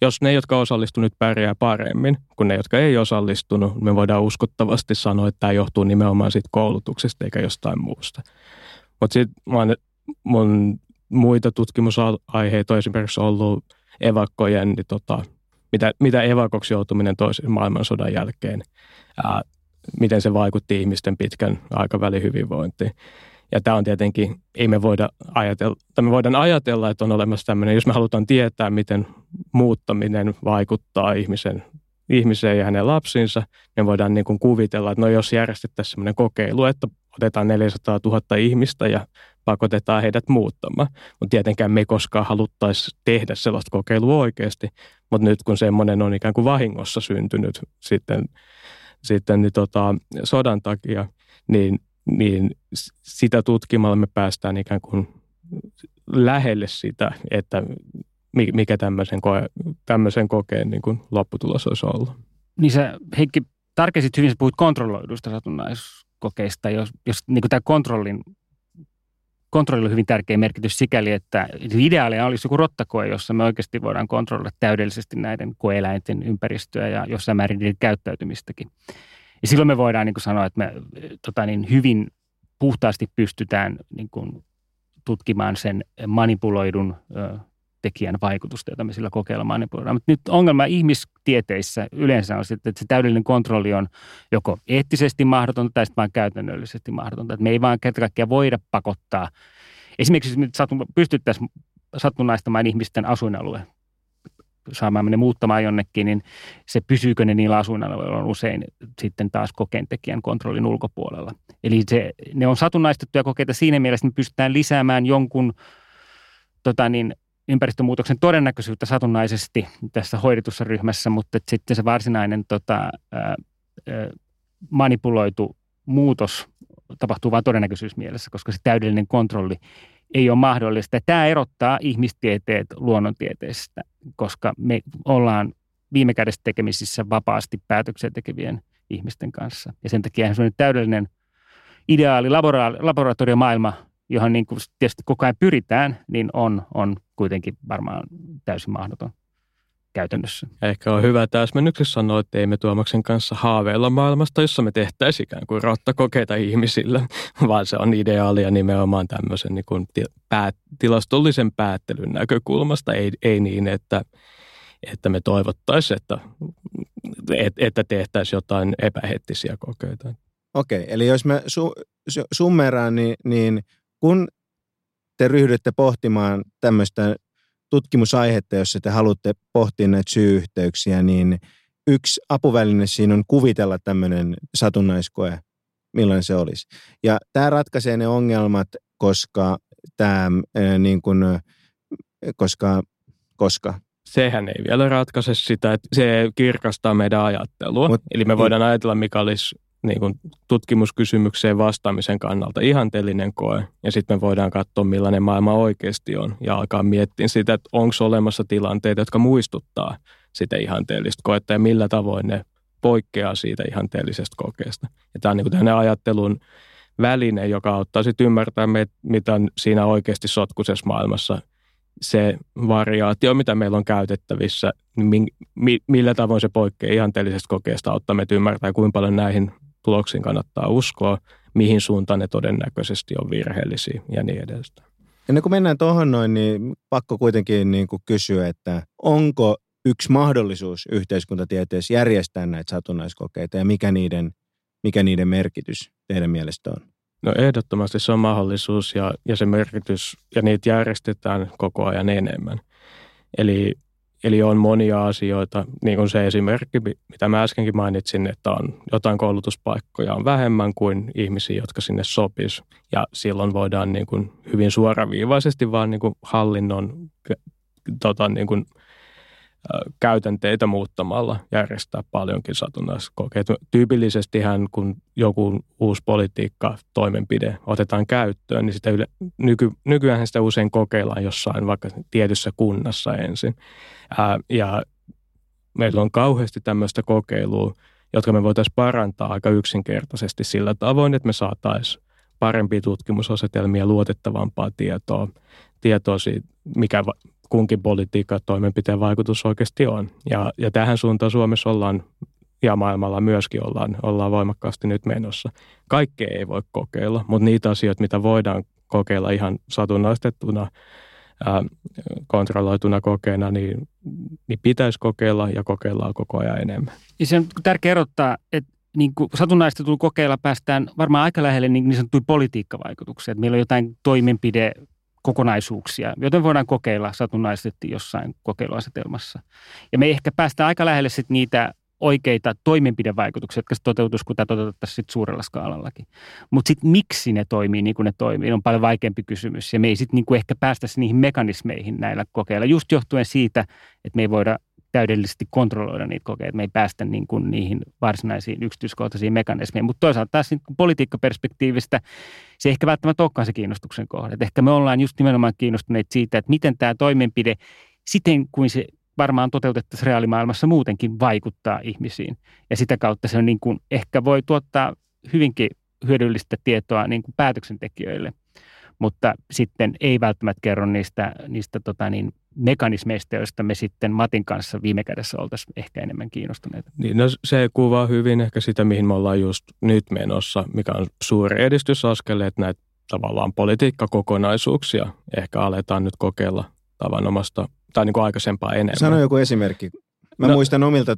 jos ne, jotka osallistuneet pärjää paremmin kuin ne, jotka ei osallistunut, me voidaan uskottavasti sanoa, että tämä johtuu nimenomaan siitä koulutuksesta eikä jostain muusta. Mutta sitten mun muita tutkimusaiheita on esimerkiksi ollut evakkojen, niin tota, mitä, mitä evakoksi joutuminen toisen maailmansodan jälkeen, ää, miten se vaikutti ihmisten pitkän aikavälin hyvinvointiin. Ja tämä on tietenkin, ei me voida ajatella, tai me voidaan ajatella, että on olemassa tämmöinen, jos me halutaan tietää, miten muuttaminen vaikuttaa ihmisen, ihmiseen ja hänen lapsinsa, niin voidaan niin kuin kuvitella, että no jos järjestettäisiin sellainen kokeilu, että otetaan 400 000 ihmistä ja pakotetaan heidät muuttamaan. Mutta tietenkään me ei koskaan haluttaisi tehdä sellaista kokeilua oikeasti, mutta nyt kun semmoinen on ikään kuin vahingossa syntynyt sitten, sitten niin tota, sodan takia, niin niin sitä tutkimalla me päästään ikään kuin lähelle sitä, että mikä tämmöisen, koe, tämmöisen kokeen niin kuin lopputulos olisi ollut. Niin sä Heikki tarkensit hyvin, että puhuit kontrolloidusta satunnaiskokeista, jos, jos niin kuin tämä kontrollin kontrollilla on hyvin tärkeä merkitys sikäli, että ideaalia olisi joku rottakoe, jossa me oikeasti voidaan kontrolloida täydellisesti näiden koeläinten ympäristöä ja jossain määrin niiden käyttäytymistäkin. Ja silloin me voidaan niin kuin sanoa, että me tota niin, hyvin puhtaasti pystytään niin kuin, tutkimaan sen manipuloidun ö, tekijän vaikutusta, jota me sillä kokeilla manipuloidaan. Mutta nyt ongelma ihmistieteissä yleensä on sitten, että se täydellinen kontrolli on joko eettisesti mahdotonta tai sitten vain käytännöllisesti mahdotonta. Että me ei vaan kerta kaikkiaan voida pakottaa. Esimerkiksi nyt pystyttäisiin satunnaistamaan ihmisten asuinalue saamaan ne muuttamaan jonnekin, niin se pysyykö ne niillä asuinalueilla on usein sitten taas kokeentekijän kontrollin ulkopuolella. Eli se, ne on satunnaistettuja kokeita siinä mielessä, että me pystytään lisäämään jonkun tota niin, ympäristömuutoksen todennäköisyyttä satunnaisesti tässä hoidetussa ryhmässä, mutta sitten se varsinainen tota, ää, ää, manipuloitu muutos tapahtuu vain todennäköisyysmielessä, koska se täydellinen kontrolli ei ole mahdollista. Tämä erottaa ihmistieteet luonnontieteestä, koska me ollaan viime kädessä tekemisissä vapaasti päätöksiä tekevien ihmisten kanssa. Ja sen takia se on täydellinen ideaali labora- laboratoriomaailma, johon niin kuin tietysti koko ajan pyritään, niin on, on kuitenkin varmaan täysin mahdoton. Käytännössä. Ehkä on hyvä täsmennyksessä sanoa, että ei me Tuomaksen kanssa haaveilla maailmasta, jossa me tehtäisiin ikään kuin rottakokeita ihmisillä, vaan se on ideaalia nimenomaan tämmöisen niin kuin päät, tilastollisen päättelyn näkökulmasta, ei, ei niin, että, että me toivottaisiin, että, että tehtäisiin jotain epähettisiä kokeita. Okei, eli jos me su, su, summeraan, niin, niin kun te ryhdytte pohtimaan tämmöistä tutkimusaihetta, jos te haluatte pohtia näitä syy-yhteyksiä, niin yksi apuväline siinä on kuvitella tämmöinen satunnaiskoe, millainen se olisi. Ja tämä ratkaisee ne ongelmat, koska tämä niin kuin, koska, koska sehän ei vielä ratkaise sitä, että se kirkastaa meidän ajattelua. Mut, Eli me voidaan ajatella, mikä olisi niin kuin tutkimuskysymykseen vastaamisen kannalta ihanteellinen koe. Ja sitten me voidaan katsoa, millainen maailma oikeasti on ja alkaa miettiä sitä, että onko olemassa tilanteita, jotka muistuttaa sitä ihanteellista koetta ja millä tavoin ne poikkeaa siitä ihanteellisesta kokeesta. Ja tämä on niin kuin ajattelun väline, joka auttaa sitten ymmärtämään, mitä on siinä oikeasti sotkuisessa maailmassa se variaatio, mitä meillä on käytettävissä, niin millä tavoin se poikkeaa ihanteellisesta kokeesta, auttaa meitä ymmärtää, kuinka paljon näihin tuloksiin kannattaa uskoa, mihin suuntaan ne todennäköisesti on virheellisiä ja niin edelleen. Ennen kuin mennään tuohon noin, niin pakko kuitenkin niin kuin kysyä, että onko yksi mahdollisuus yhteiskuntatieteessä järjestää näitä satunnaiskokeita ja mikä niiden, mikä niiden merkitys teidän mielestä on? No ehdottomasti se on mahdollisuus ja, ja se merkitys, ja niitä järjestetään koko ajan enemmän. Eli Eli on monia asioita, niin kuin se esimerkki, mitä mä äskenkin mainitsin, että on jotain koulutuspaikkoja on vähemmän kuin ihmisiä, jotka sinne sopis. Ja silloin voidaan niin kuin hyvin suoraviivaisesti vaan niin kuin hallinnon tota, niin kuin käytänteitä muuttamalla järjestää paljonkin satunnaiskokeita. Tyypillisestihän, kun joku uusi politiikka toimenpide otetaan käyttöön, niin sitä yle, nyky, nykyään sitä usein kokeillaan jossain vaikka tietyssä kunnassa ensin. Ää, ja meillä on kauheasti tämmöistä kokeilua, jotka me voitaisiin parantaa aika yksinkertaisesti sillä tavoin, että me saataisiin parempia tutkimusasetelmia, luotettavampaa tietoa, tietoa siitä, mikä kunkin politiikan toimenpiteen vaikutus oikeasti on. Ja, ja tähän suuntaan Suomessa ollaan ja maailmalla myöskin ollaan, ollaan voimakkaasti nyt menossa. Kaikkea ei voi kokeilla, mutta niitä asioita, mitä voidaan kokeilla ihan satunnaistettuna, ää, kontrolloituna kokeena, niin, niin pitäisi kokeilla ja kokeillaan koko ajan enemmän. Ja se on tärkeää erottaa, että niin kuin satunnaistetun kokeilla päästään varmaan aika lähelle niin, niin sanottuja politiikkavaikutuksia. Että meillä on jotain toimenpide kokonaisuuksia, joten voidaan kokeilla satunnaisesti jossain kokeiluasetelmassa. Ja me ehkä päästään aika lähelle sit niitä oikeita toimenpidevaikutuksia, jotka toteutus, kun tämä toteutettaisiin sit suurella skaalallakin. Mutta sitten miksi ne toimii niin kuin ne toimii, on paljon vaikeampi kysymys. Ja me ei sitten niin ehkä päästä niihin mekanismeihin näillä kokeilla, just johtuen siitä, että me ei voida täydellisesti kontrolloida niitä kokeita. Me ei päästä niin kuin niihin varsinaisiin yksityiskohtaisiin mekanismeihin. Mutta toisaalta taas niin politiikkaperspektiivistä se ei ehkä välttämättä olekaan se kiinnostuksen kohde. Et ehkä me ollaan just nimenomaan kiinnostuneet siitä, että miten tämä toimenpide siten kuin se varmaan toteutettaisiin reaalimaailmassa muutenkin vaikuttaa ihmisiin. Ja sitä kautta se on niin kuin, ehkä voi tuottaa hyvinkin hyödyllistä tietoa niin kuin päätöksentekijöille, mutta sitten ei välttämättä kerro niistä, niistä tota niin, mekanismeista, joista me sitten Matin kanssa viime kädessä oltaisiin ehkä enemmän kiinnostuneita. Niin, no se kuvaa hyvin ehkä sitä, mihin me ollaan just nyt menossa, mikä on suuri edistysaskel, että näitä tavallaan politiikkakokonaisuuksia ehkä aletaan nyt kokeilla tavanomasta tai niin kuin aikaisempaa enemmän. Sano joku esimerkki. Mä no, muistan omilta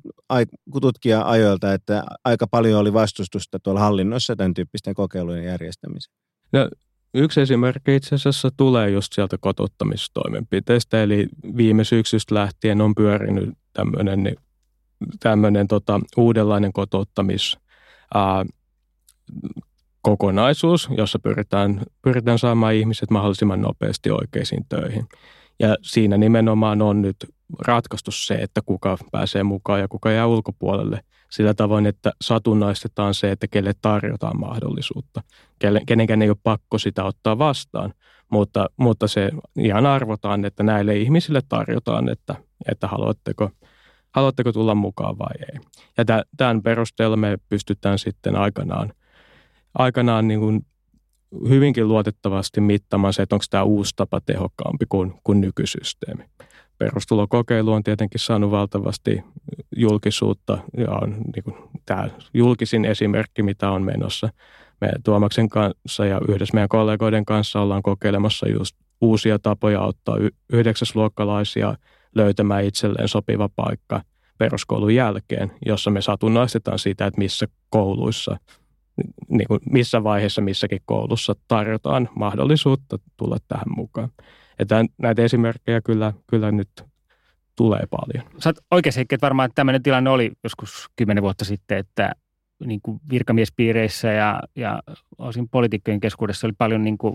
tutkija-ajoilta, että aika paljon oli vastustusta tuolla hallinnossa tämän tyyppisten kokeilujen järjestämiseen. No, Yksi esimerkki itse asiassa tulee just sieltä kotottamistoimenpiteistä, eli viime syksystä lähtien on pyörinyt tämmöinen, niin, tämmöinen tota, uudenlainen kotottamis ää, kokonaisuus, jossa pyritään, pyritään saamaan ihmiset mahdollisimman nopeasti oikeisiin töihin. Ja siinä nimenomaan on nyt ratkaistu se, että kuka pääsee mukaan ja kuka jää ulkopuolelle sillä tavoin, että satunnaistetaan se, että kelle tarjotaan mahdollisuutta. Kenenkään ei ole pakko sitä ottaa vastaan, mutta, mutta se ihan arvotaan, että näille ihmisille tarjotaan, että, että haluatteko, haluatteko tulla mukaan vai ei. Ja tämän perusteella me pystytään sitten aikanaan, aikanaan niin kuin hyvinkin luotettavasti mittaamaan se, että onko tämä uusi tapa tehokkaampi kuin, kuin nykysysteemi. Perustulokokeilu on tietenkin saanut valtavasti julkisuutta ja on niin kuin, tämä julkisin esimerkki, mitä on menossa. Me Tuomaksen kanssa ja yhdessä meidän kollegoiden kanssa ollaan kokeilemassa just uusia tapoja auttaa yhdeksäsluokkalaisia löytämään itselleen sopiva paikka peruskoulun jälkeen, jossa me satunnaistetaan sitä, että missä kouluissa, niin kuin missä vaiheessa missäkin koulussa tarjotaan mahdollisuutta tulla tähän mukaan. Että näitä esimerkkejä kyllä, kyllä nyt tulee paljon. Sä oot oikeassa, että varmaan tämmöinen tilanne oli joskus kymmenen vuotta sitten, että niin kuin virkamiespiireissä ja, ja osin poliitikkojen keskuudessa oli paljon niin kuin,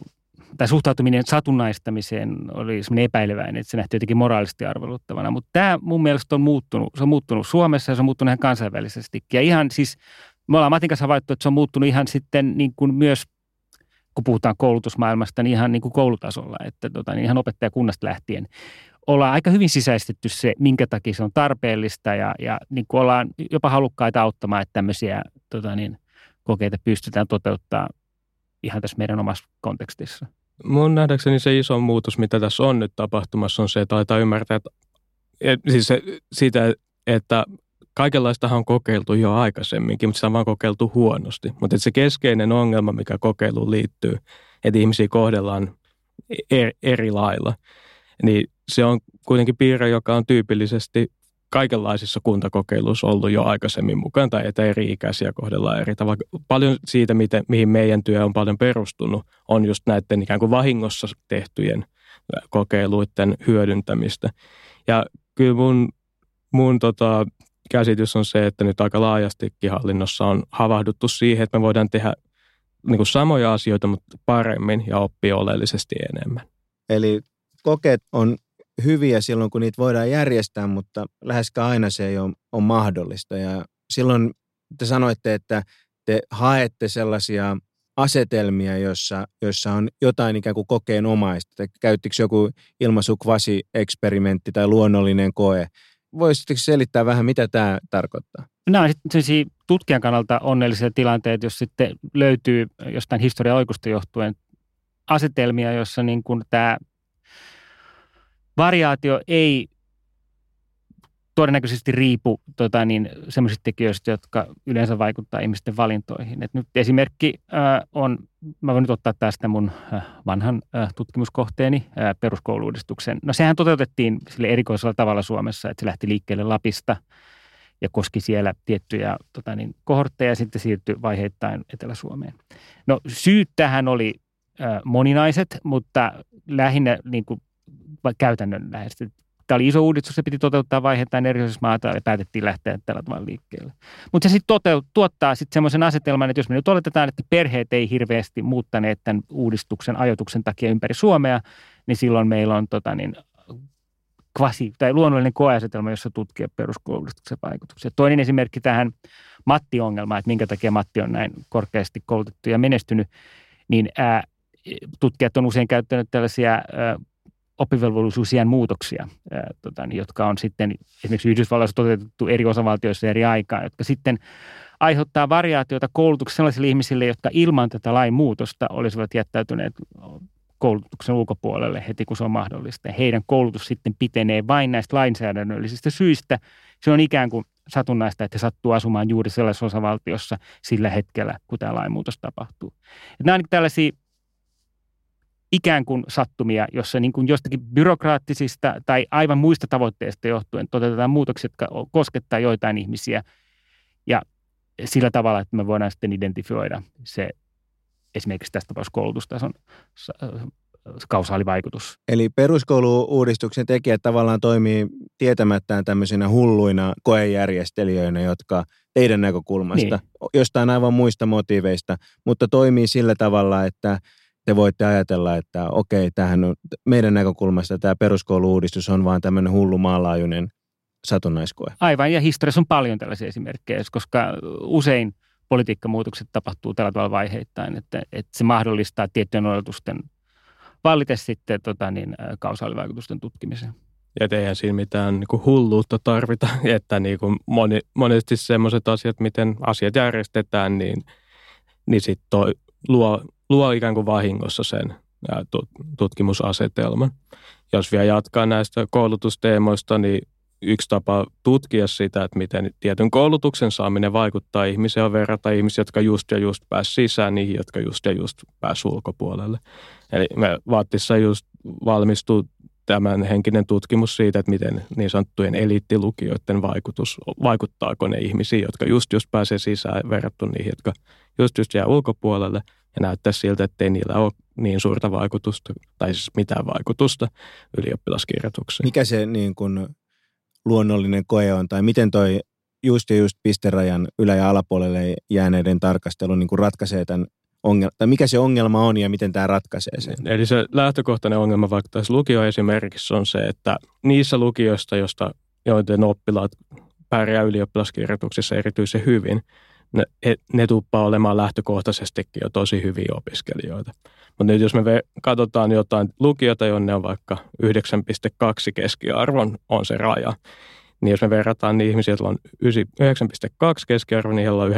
tai suhtautuminen satunnaistamiseen oli semmoinen epäileväinen, että se nähtiin jotenkin moraalisesti arveluttavana. Mutta tämä mun mielestä on muuttunut. Se on muuttunut Suomessa ja se on muuttunut ihan kansainvälisesti. Ja ihan siis, me ollaan Matin kanssa havaittu, että se on muuttunut ihan sitten niin kuin myös kun puhutaan koulutusmaailmasta, niin ihan niin kuin koulutasolla, että tota, niin ihan opettajakunnasta lähtien ollaan aika hyvin sisäistetty se, minkä takia se on tarpeellista ja, ja niin kuin ollaan jopa halukkaita auttamaan, että tämmöisiä tota niin, kokeita pystytään toteuttaa ihan tässä meidän omassa kontekstissa. Mun nähdäkseni se iso muutos, mitä tässä on nyt tapahtumassa, on se, että aletaan ymmärtää, että, että siis se, siitä, että kaikenlaistahan on kokeiltu jo aikaisemminkin, mutta sitä on vaan kokeiltu huonosti. Mutta se keskeinen ongelma, mikä kokeiluun liittyy, että ihmisiä kohdellaan eri, eri lailla, niin se on kuitenkin piirre, joka on tyypillisesti kaikenlaisissa kuntakokeiluissa ollut jo aikaisemmin mukaan, tai että eri-ikäisiä kohdellaan eri tavalla. Paljon siitä, miten, mihin meidän työ on paljon perustunut, on just näiden ikään kuin vahingossa tehtyjen kokeiluiden hyödyntämistä. Ja kyllä mun, mun tota, käsitys on se, että nyt aika laajastikin hallinnossa on havahduttu siihen, että me voidaan tehdä niin kuin samoja asioita, mutta paremmin ja oppia oleellisesti enemmän. Eli kokeet on hyviä silloin, kun niitä voidaan järjestää, mutta läheskään aina se ei ole, ole mahdollista. Ja silloin te sanoitte, että te haette sellaisia asetelmia, joissa, joissa on jotain ikään kuin kokeenomaista. Käyttikö joku ilmaisu kvasi-eksperimentti tai luonnollinen koe? Voisitteko selittää vähän, mitä tämä tarkoittaa? Nämä on tutkijan kannalta onnellisia tilanteita, jos sitten löytyy jostain historian oikusta johtuen asetelmia, jossa niin kuin tämä variaatio ei todennäköisesti riipu tota, niin, sellaisista tekijöistä, jotka yleensä vaikuttaa ihmisten valintoihin. Et nyt esimerkki äh, on, mä voin nyt ottaa tästä mun äh, vanhan äh, tutkimuskohteeni, äh, peruskouluudistuksen. No sehän toteutettiin sille erikoisella tavalla Suomessa, että se lähti liikkeelle Lapista ja koski siellä tiettyjä tota, niin, kohortteja ja sitten siirtyi vaiheittain Etelä-Suomeen. No syyt tähän oli äh, moninaiset, mutta lähinnä niin kuin, käytännönläheisesti. Tämä oli iso uudistus, se piti toteuttaa vaiheittain eri maata ja päätettiin lähteä tällä tavalla liikkeelle. Mutta se sitten tuottaa sitten semmoisen asetelman, että jos me nyt oletetaan, että perheet ei hirveästi muuttaneet tämän uudistuksen ajoituksen takia ympäri Suomea, niin silloin meillä on tota niin, kvasi, tai luonnollinen koeasetelma, jossa tutkia peruskoulutuksen vaikutuksia. Toinen esimerkki tähän Matti-ongelmaan, että minkä takia Matti on näin korkeasti koulutettu ja menestynyt, niin ää, tutkijat on usein käyttänyt tällaisia ää, oppivelvollisuusien muutoksia, ää, tota, niin, jotka on sitten esimerkiksi Yhdysvalloissa toteutettu eri osavaltioissa eri aikaa, jotka sitten aiheuttaa variaatiota koulutuksessa sellaisille ihmisille, jotka ilman tätä lain muutosta olisivat jättäytyneet koulutuksen ulkopuolelle heti, kun se on mahdollista. Heidän koulutus sitten pitenee vain näistä lainsäädännöllisistä syistä. Se on ikään kuin satunnaista, että he sattuu asumaan juuri sellaisessa osavaltiossa sillä hetkellä, kun tämä lainmuutos tapahtuu. Nämä on tällaisia ikään kuin sattumia, jossa niin kuin jostakin byrokraattisista tai aivan muista tavoitteista johtuen toteutetaan muutokset, jotka koskettaa joitain ihmisiä ja sillä tavalla, että me voidaan sitten identifioida se esimerkiksi tästä tapauksessa koulutustason kausaalivaikutus. Eli peruskoulu-uudistuksen tekijät tavallaan toimii tietämättään tämmöisinä hulluina koejärjestelijöinä, jotka teidän näkökulmasta, niin. jostain aivan muista motiiveista, mutta toimii sillä tavalla, että te voitte ajatella, että okei, tähän on, meidän näkökulmasta tämä peruskoulu-uudistus on vaan tämmöinen hullu maanlaajuinen satunnaiskoe. Aivan, ja historiassa on paljon tällaisia esimerkkejä, koska usein politiikkamuutokset tapahtuu tällä tavalla vaiheittain, että, että se mahdollistaa tiettyjen odotusten vallite sitten tota niin, kausaalivaikutusten tutkimisen. Ja eihän siinä mitään niin kuin hulluutta tarvita, että niin kuin moni, monesti sellaiset asiat, miten asiat järjestetään, niin, niin sitten luo luo ikään kuin vahingossa sen tutkimusasetelman. jos vielä jatkaa näistä koulutusteemoista, niin yksi tapa tutkia sitä, että miten tietyn koulutuksen saaminen vaikuttaa ihmisiä ja verrata ihmisiä, jotka just ja just pääs sisään niihin, jotka just ja just pääs ulkopuolelle. Eli me Vaattissa just valmistuu tämän henkinen tutkimus siitä, että miten niin sanottujen eliittilukioiden vaikutus, vaikuttaako ne ihmisiin, jotka just just pääsee sisään verrattuna niihin, jotka just just jää ulkopuolelle. Ja näyttää siltä, että ei niillä ole niin suurta vaikutusta, tai siis mitään vaikutusta ylioppilaskirjoitukseen. Mikä se niin kuin luonnollinen koe on, tai miten toi just ja just pisterajan ylä- ja alapuolelle jääneiden tarkastelu niin kuin ratkaisee tämän ongelma, tai mikä se ongelma on ja miten tämä ratkaisee sen? Eli se lähtökohtainen ongelma vaikka tässä lukio esimerkiksi on se, että niissä lukioista, josta, joiden oppilaat pärjää ylioppilaskirjoituksissa erityisen hyvin, ne, ne tuppaa olemaan lähtökohtaisestikin jo tosi hyviä opiskelijoita. Mutta nyt jos me katsotaan jotain lukiota, jonne on vaikka 9,2 keskiarvon on se raja, niin jos me verrataan niin ihmisiä, joilla on 9,2 keskiarvo, niin heillä on 9,1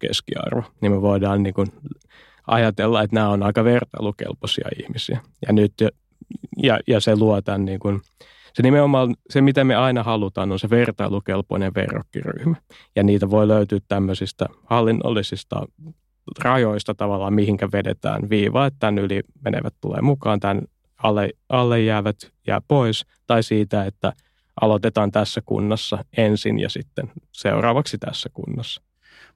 keskiarvo, niin me voidaan niin kuin ajatella, että nämä on aika vertailukelpoisia ihmisiä. Ja, nyt, ja, ja se luo tämän niin kuin, se nimenomaan, se mitä me aina halutaan, on se vertailukelpoinen verrokkiryhmä. Ja niitä voi löytyä tämmöisistä hallinnollisista rajoista tavallaan, mihinkä vedetään viiva, että tämän yli menevät tulee mukaan, tämän alle, alle jäävät jää pois, tai siitä, että aloitetaan tässä kunnassa ensin ja sitten seuraavaksi tässä kunnassa.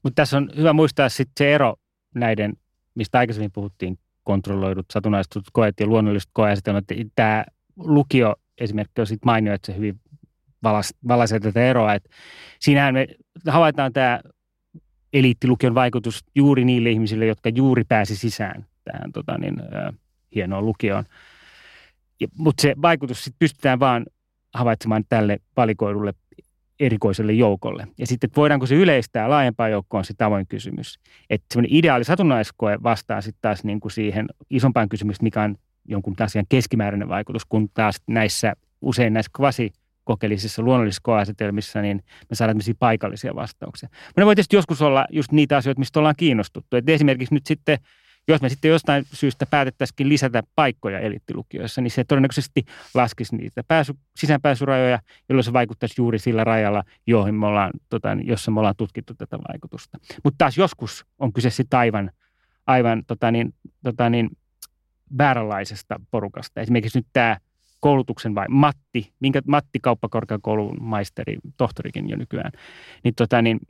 Mutta tässä on hyvä muistaa sitten se ero näiden, mistä aikaisemmin puhuttiin, kontrolloidut, satunnaiset koet ja luonnolliset koeasetelmat. Tämä lukio esimerkki on sitten mainio, että se hyvin valaisee tätä eroa. Et siinähän me havaitaan tämä eliittilukion vaikutus juuri niille ihmisille, jotka juuri pääsi sisään tähän tota niin, äh, hienoon lukioon. Mutta se vaikutus sitten pystytään vaan havaitsemaan tälle valikoidulle erikoiselle joukolle. Ja sitten, että voidaanko se yleistää laajempaan joukkoon, on se avoin kysymys. Että semmoinen ideaali satunnaiskoe vastaa sitten taas niin kuin siihen isompaan kysymykseen, mikä on jonkun asian keskimääräinen vaikutus, kun taas näissä usein näissä kvasi kokeellisissa luonnollisissa niin me saadaan paikallisia vastauksia. Mutta ne voi tietysti joskus olla just niitä asioita, mistä ollaan kiinnostuttu. Et esimerkiksi nyt sitten jos me sitten jostain syystä päätettäisikin lisätä paikkoja elittilukioissa, niin se todennäköisesti laskisi niitä pääsy, sisäänpääsyrajoja, jolloin se vaikuttaisi juuri sillä rajalla, johon me ollaan, tota, jossa me ollaan tutkittu tätä vaikutusta. Mutta taas joskus on kyse sitten aivan, aivan tota niin, tota niin, vääränlaisesta porukasta. Esimerkiksi nyt tämä koulutuksen vai Matti, minkä Matti kauppakorkeakoulun maisteri, tohtorikin jo nykyään, niin, tota, niin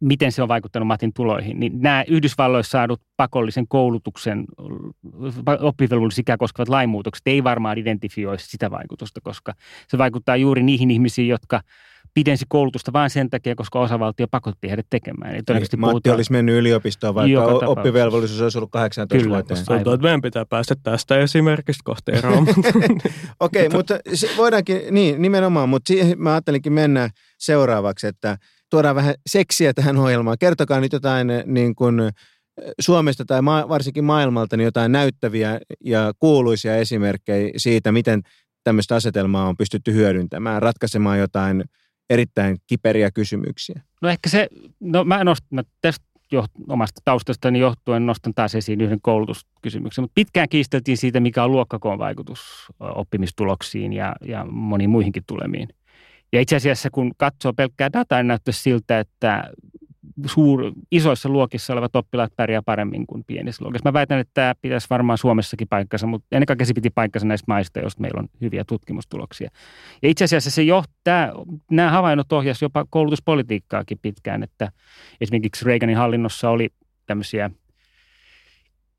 miten se on vaikuttanut Matin tuloihin, niin nämä Yhdysvalloissa saadut pakollisen koulutuksen oppivelvollisuusikää koskevat lainmuutokset ei varmaan identifioi sitä vaikutusta, koska se vaikuttaa juuri niihin ihmisiin, jotka pidensi koulutusta vain sen takia, koska osavaltio pakotti heidät tekemään. Eli todennäköisesti Matti puhutaan, olisi mennyt yliopistoon, vaikka oppivelvollisuus olisi ollut 18 Kyllä, vuotta. Tuntuu, että meidän pitää päästä tästä esimerkistä kohta eroon. Okei, okay, mutta voidaankin, niin nimenomaan, mutta siihen mä ajattelinkin mennä seuraavaksi, että – tuodaan vähän seksiä tähän ohjelmaan. Kertokaa nyt jotain niin kuin Suomesta tai ma- varsinkin maailmalta niin jotain näyttäviä ja kuuluisia esimerkkejä siitä, miten tämmöistä asetelmaa on pystytty hyödyntämään, ratkaisemaan jotain erittäin kiperiä kysymyksiä. No ehkä se, no mä, nost, mä tästä jo, omasta taustastani johtuen nostan taas esiin yhden koulutuskysymyksen, mutta pitkään kiisteltiin siitä, mikä on luokkakoon vaikutus oppimistuloksiin ja, ja moniin muihinkin tulemiin. Ja itse asiassa kun katsoo pelkkää dataa, niin näyttää siltä, että suur, isoissa luokissa olevat oppilaat pärjää paremmin kuin pienissä luokissa. Mä väitän, että tämä pitäisi varmaan Suomessakin paikkansa, mutta ennen kaikkea se piti paikkansa näistä maista, joista meillä on hyviä tutkimustuloksia. Ja itse asiassa se johtaa, nämä havainnot ohjasi jopa koulutuspolitiikkaakin pitkään, että esimerkiksi Reaganin hallinnossa oli tämmöisiä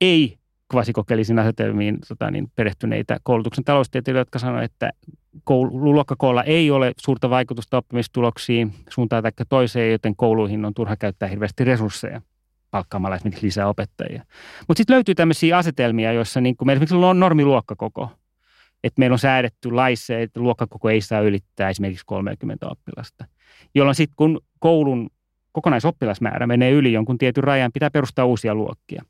ei kvasikokeellisiin asetelmiin tota, niin, perehtyneitä koulutuksen taloustieteilijöitä, jotka sanoivat, että luokkakoolla ei ole suurta vaikutusta oppimistuloksiin suuntaan tai toiseen, joten kouluihin on turha käyttää hirveästi resursseja palkkaamalla esimerkiksi lisää opettajia. Mutta sitten löytyy tämmöisiä asetelmia, joissa niin meillä esimerkiksi on normiluokkakoko. Että meillä on säädetty laissa, että luokkakoko ei saa ylittää esimerkiksi 30 oppilasta. Jolloin sitten kun koulun kokonaisoppilasmäärä menee yli jonkun tietyn rajan, pitää perustaa uusia luokkia.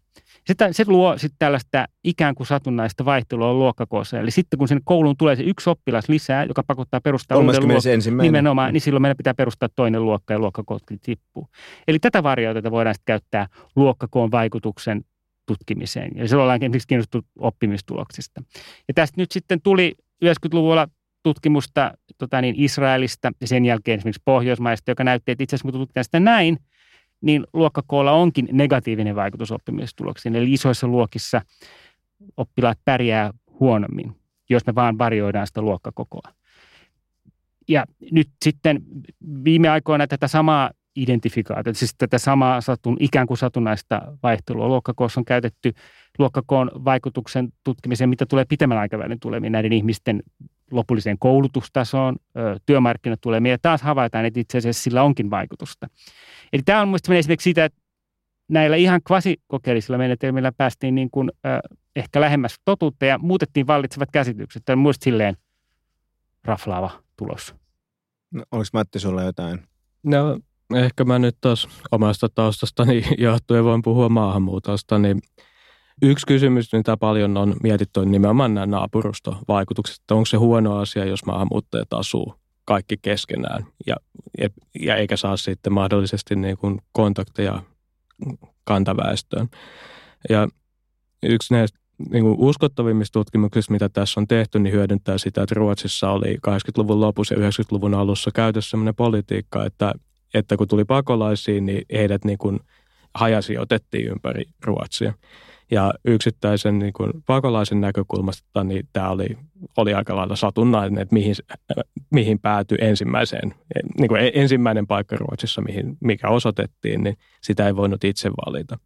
Sitä, se luo sitten tällaista ikään kuin satunnaista vaihtelua luokkakoossa. Eli sitten kun sinne kouluun tulee se yksi oppilas lisää, joka pakottaa perustaa uuden luokka, nimenomaan, niin silloin meidän pitää perustaa toinen luokka ja luokkakoot tippuu. Eli tätä varjoitetta voidaan sitten käyttää luokkakoon vaikutuksen tutkimiseen. Ja silloin ollaan esimerkiksi kiinnostunut oppimistuloksista. Ja tästä nyt sitten tuli 90-luvulla tutkimusta tota niin, Israelista ja sen jälkeen esimerkiksi Pohjoismaista, joka näytti, että itse asiassa kun tutkitaan sitä näin, niin luokkakoolla onkin negatiivinen vaikutus oppimistuloksiin. Eli isoissa luokissa oppilaat pärjää huonommin, jos me vaan varjoidaan sitä luokkakokoa. Ja nyt sitten viime aikoina tätä samaa identifikaatiota, siis tätä samaa satun, ikään kuin satunnaista vaihtelua luokkakoossa on käytetty luokkakoon vaikutuksen tutkimiseen, mitä tulee pitemmän aikavälin tulemiin näiden ihmisten lopulliseen koulutustasoon, työmarkkinat tulee, ja taas havaitaan, että itse asiassa sillä onkin vaikutusta. Eli tämä on mielestäni esimerkiksi sitä, että näillä ihan kvasikokeellisilla menetelmillä päästiin niin kuin, äh, ehkä lähemmäs totuutta ja muutettiin vallitsevat käsitykset. Tämä on muista silleen raflaava tulos. No, oliko Matti sulla jotain? No ehkä mä nyt taas omasta taustastani johtuen voin puhua maahanmuutosta, niin Yksi kysymys, mitä paljon on mietitty, on nimenomaan nämä naapurustovaikutukset. Onko se huono asia, jos maahanmuuttajat asuu kaikki keskenään ja, ja, ja eikä saa sitten mahdollisesti niin kuin kontakteja kantaväestöön. Ja yksi näistä niin kuin uskottavimmista tutkimuksista, mitä tässä on tehty, niin hyödyntää sitä, että Ruotsissa oli 80-luvun lopussa ja 90-luvun alussa käytössä sellainen politiikka, että, että kun tuli pakolaisiin, niin heidät niin kuin hajasi otettiin ympäri Ruotsia. Ja yksittäisen niin kuin pakolaisen näkökulmasta niin tämä oli, oli aika lailla satunnainen, että mihin, mihin päätyi ensimmäiseen, niin kuin ensimmäinen paikka Ruotsissa, mihin, mikä osoitettiin, niin sitä ei voinut itse valita.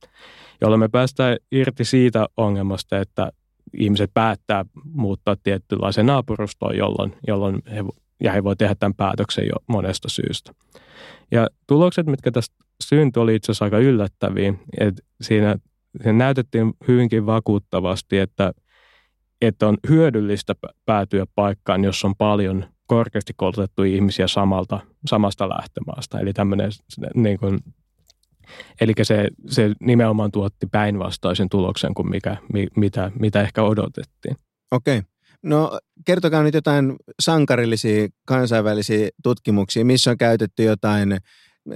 Jolloin me päästään irti siitä ongelmasta, että ihmiset päättää muuttaa tietynlaiseen naapurustoon, jolloin, jolloin he, ja he voi tehdä tämän päätöksen jo monesta syystä. Ja tulokset, mitkä tästä syntyi, oli itse asiassa aika yllättäviä. että siinä se näytettiin hyvinkin vakuuttavasti, että, että on hyödyllistä päätyä paikkaan, jos on paljon korkeasti koulutettuja ihmisiä samalta, samasta lähtömaasta. Eli tämmöinen niin kuin, Eli se, se nimenomaan tuotti päinvastaisen tuloksen kuin mikä, mitä, mitä ehkä odotettiin. Okei. No kertokaa nyt jotain sankarillisia kansainvälisiä tutkimuksia, missä on käytetty jotain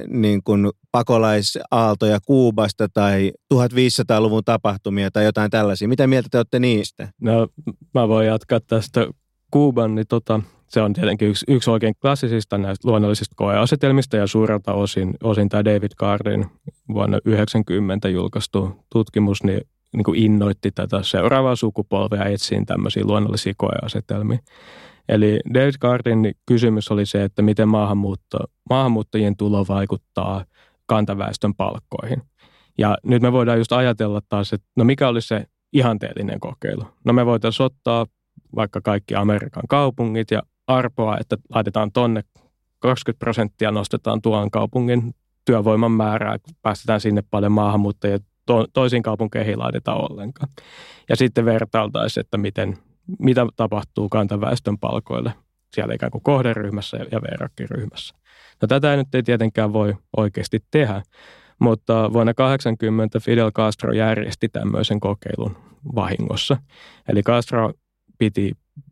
niin kuin pakolaisaaltoja Kuubasta tai 1500-luvun tapahtumia tai jotain tällaisia. Mitä mieltä te olette niistä? No mä voin jatkaa tästä Kuuban, niin tota, se on tietenkin yksi, yksi oikein klassisista näistä luonnollisista koeasetelmista ja suurelta osin, osin tämä David Cardin vuonna 1990 julkaistu tutkimus niin, niin kuin innoitti tätä seuraavaa sukupolvea etsiin tämmöisiä luonnollisia koeasetelmia. Eli David Cardin kysymys oli se, että miten maahanmuutto, maahanmuuttajien tulo vaikuttaa kantaväestön palkkoihin. Ja nyt me voidaan just ajatella taas, että no mikä olisi se ihanteellinen kokeilu. No me voitaisiin ottaa vaikka kaikki Amerikan kaupungit ja arpoa, että laitetaan tonne 20 prosenttia nostetaan tuon kaupungin työvoiman määrää, päästetään sinne paljon maahanmuuttajia, to, toisiin kaupunkeihin ei laiteta ollenkaan. Ja sitten vertailtaisiin, että miten, mitä tapahtuu kantaväestön palkoille siellä ikään kuin kohderyhmässä ja verrokkiryhmässä. No tätä nyt ei tietenkään voi oikeasti tehdä, mutta vuonna 80 Fidel Castro järjesti tämmöisen kokeilun vahingossa. Eli Castro piti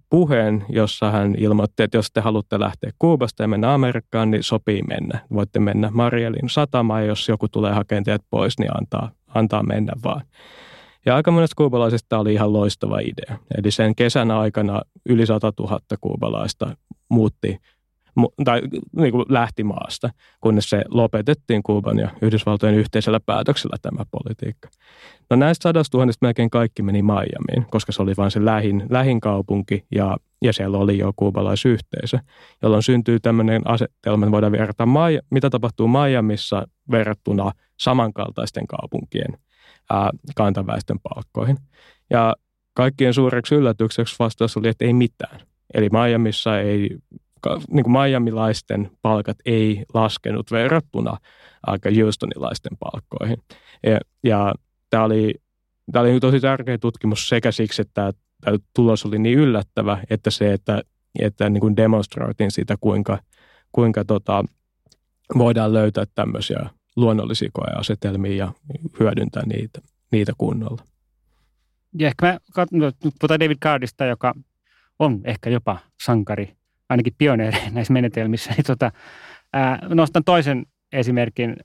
puheen, jossa hän ilmoitti, että jos te haluatte lähteä Kuubasta ja mennä Amerikkaan, niin sopii mennä. Voitte mennä Marielin satamaan jos joku tulee hakemaan teidät pois, niin antaa, antaa mennä vaan. Ja aika monesta kuubalaisista oli ihan loistava idea. Eli sen kesän aikana yli 100 000 kuubalaista muutti tai niin kuin lähti maasta, kunnes se lopetettiin Kuuban ja Yhdysvaltojen yhteisellä päätöksellä tämä politiikka. No näistä sadasta melkein kaikki meni Miamiin, koska se oli vain se lähin, lähin kaupunki ja, ja siellä oli jo kuubalaisyhteisö, jolloin syntyy tämmöinen asetelma, voidaan verrata, mitä tapahtuu Miamissa verrattuna samankaltaisten kaupunkien ää, kantaväestön palkkoihin. Ja kaikkien suureksi yllätykseksi vastaus oli, että ei mitään. Eli Miamiissa ei, niin kuin palkat ei laskenut verrattuna aika Houstonilaisten palkkoihin. Ja, ja tämä oli, tämä oli tosi tärkeä tutkimus sekä siksi, että tämä tulos oli niin yllättävä, että se, että, että niin kuin demonstroitiin sitä, kuinka, kuinka tota, voidaan löytää tämmöisiä luonnollisia koeasetelmia ja hyödyntää niitä niitä kunnolla. Ja ehkä mä puhutaan David Cardista, joka on ehkä jopa sankari, ainakin pioneeri näissä menetelmissä. Niin tota, ää, nostan toisen esimerkin,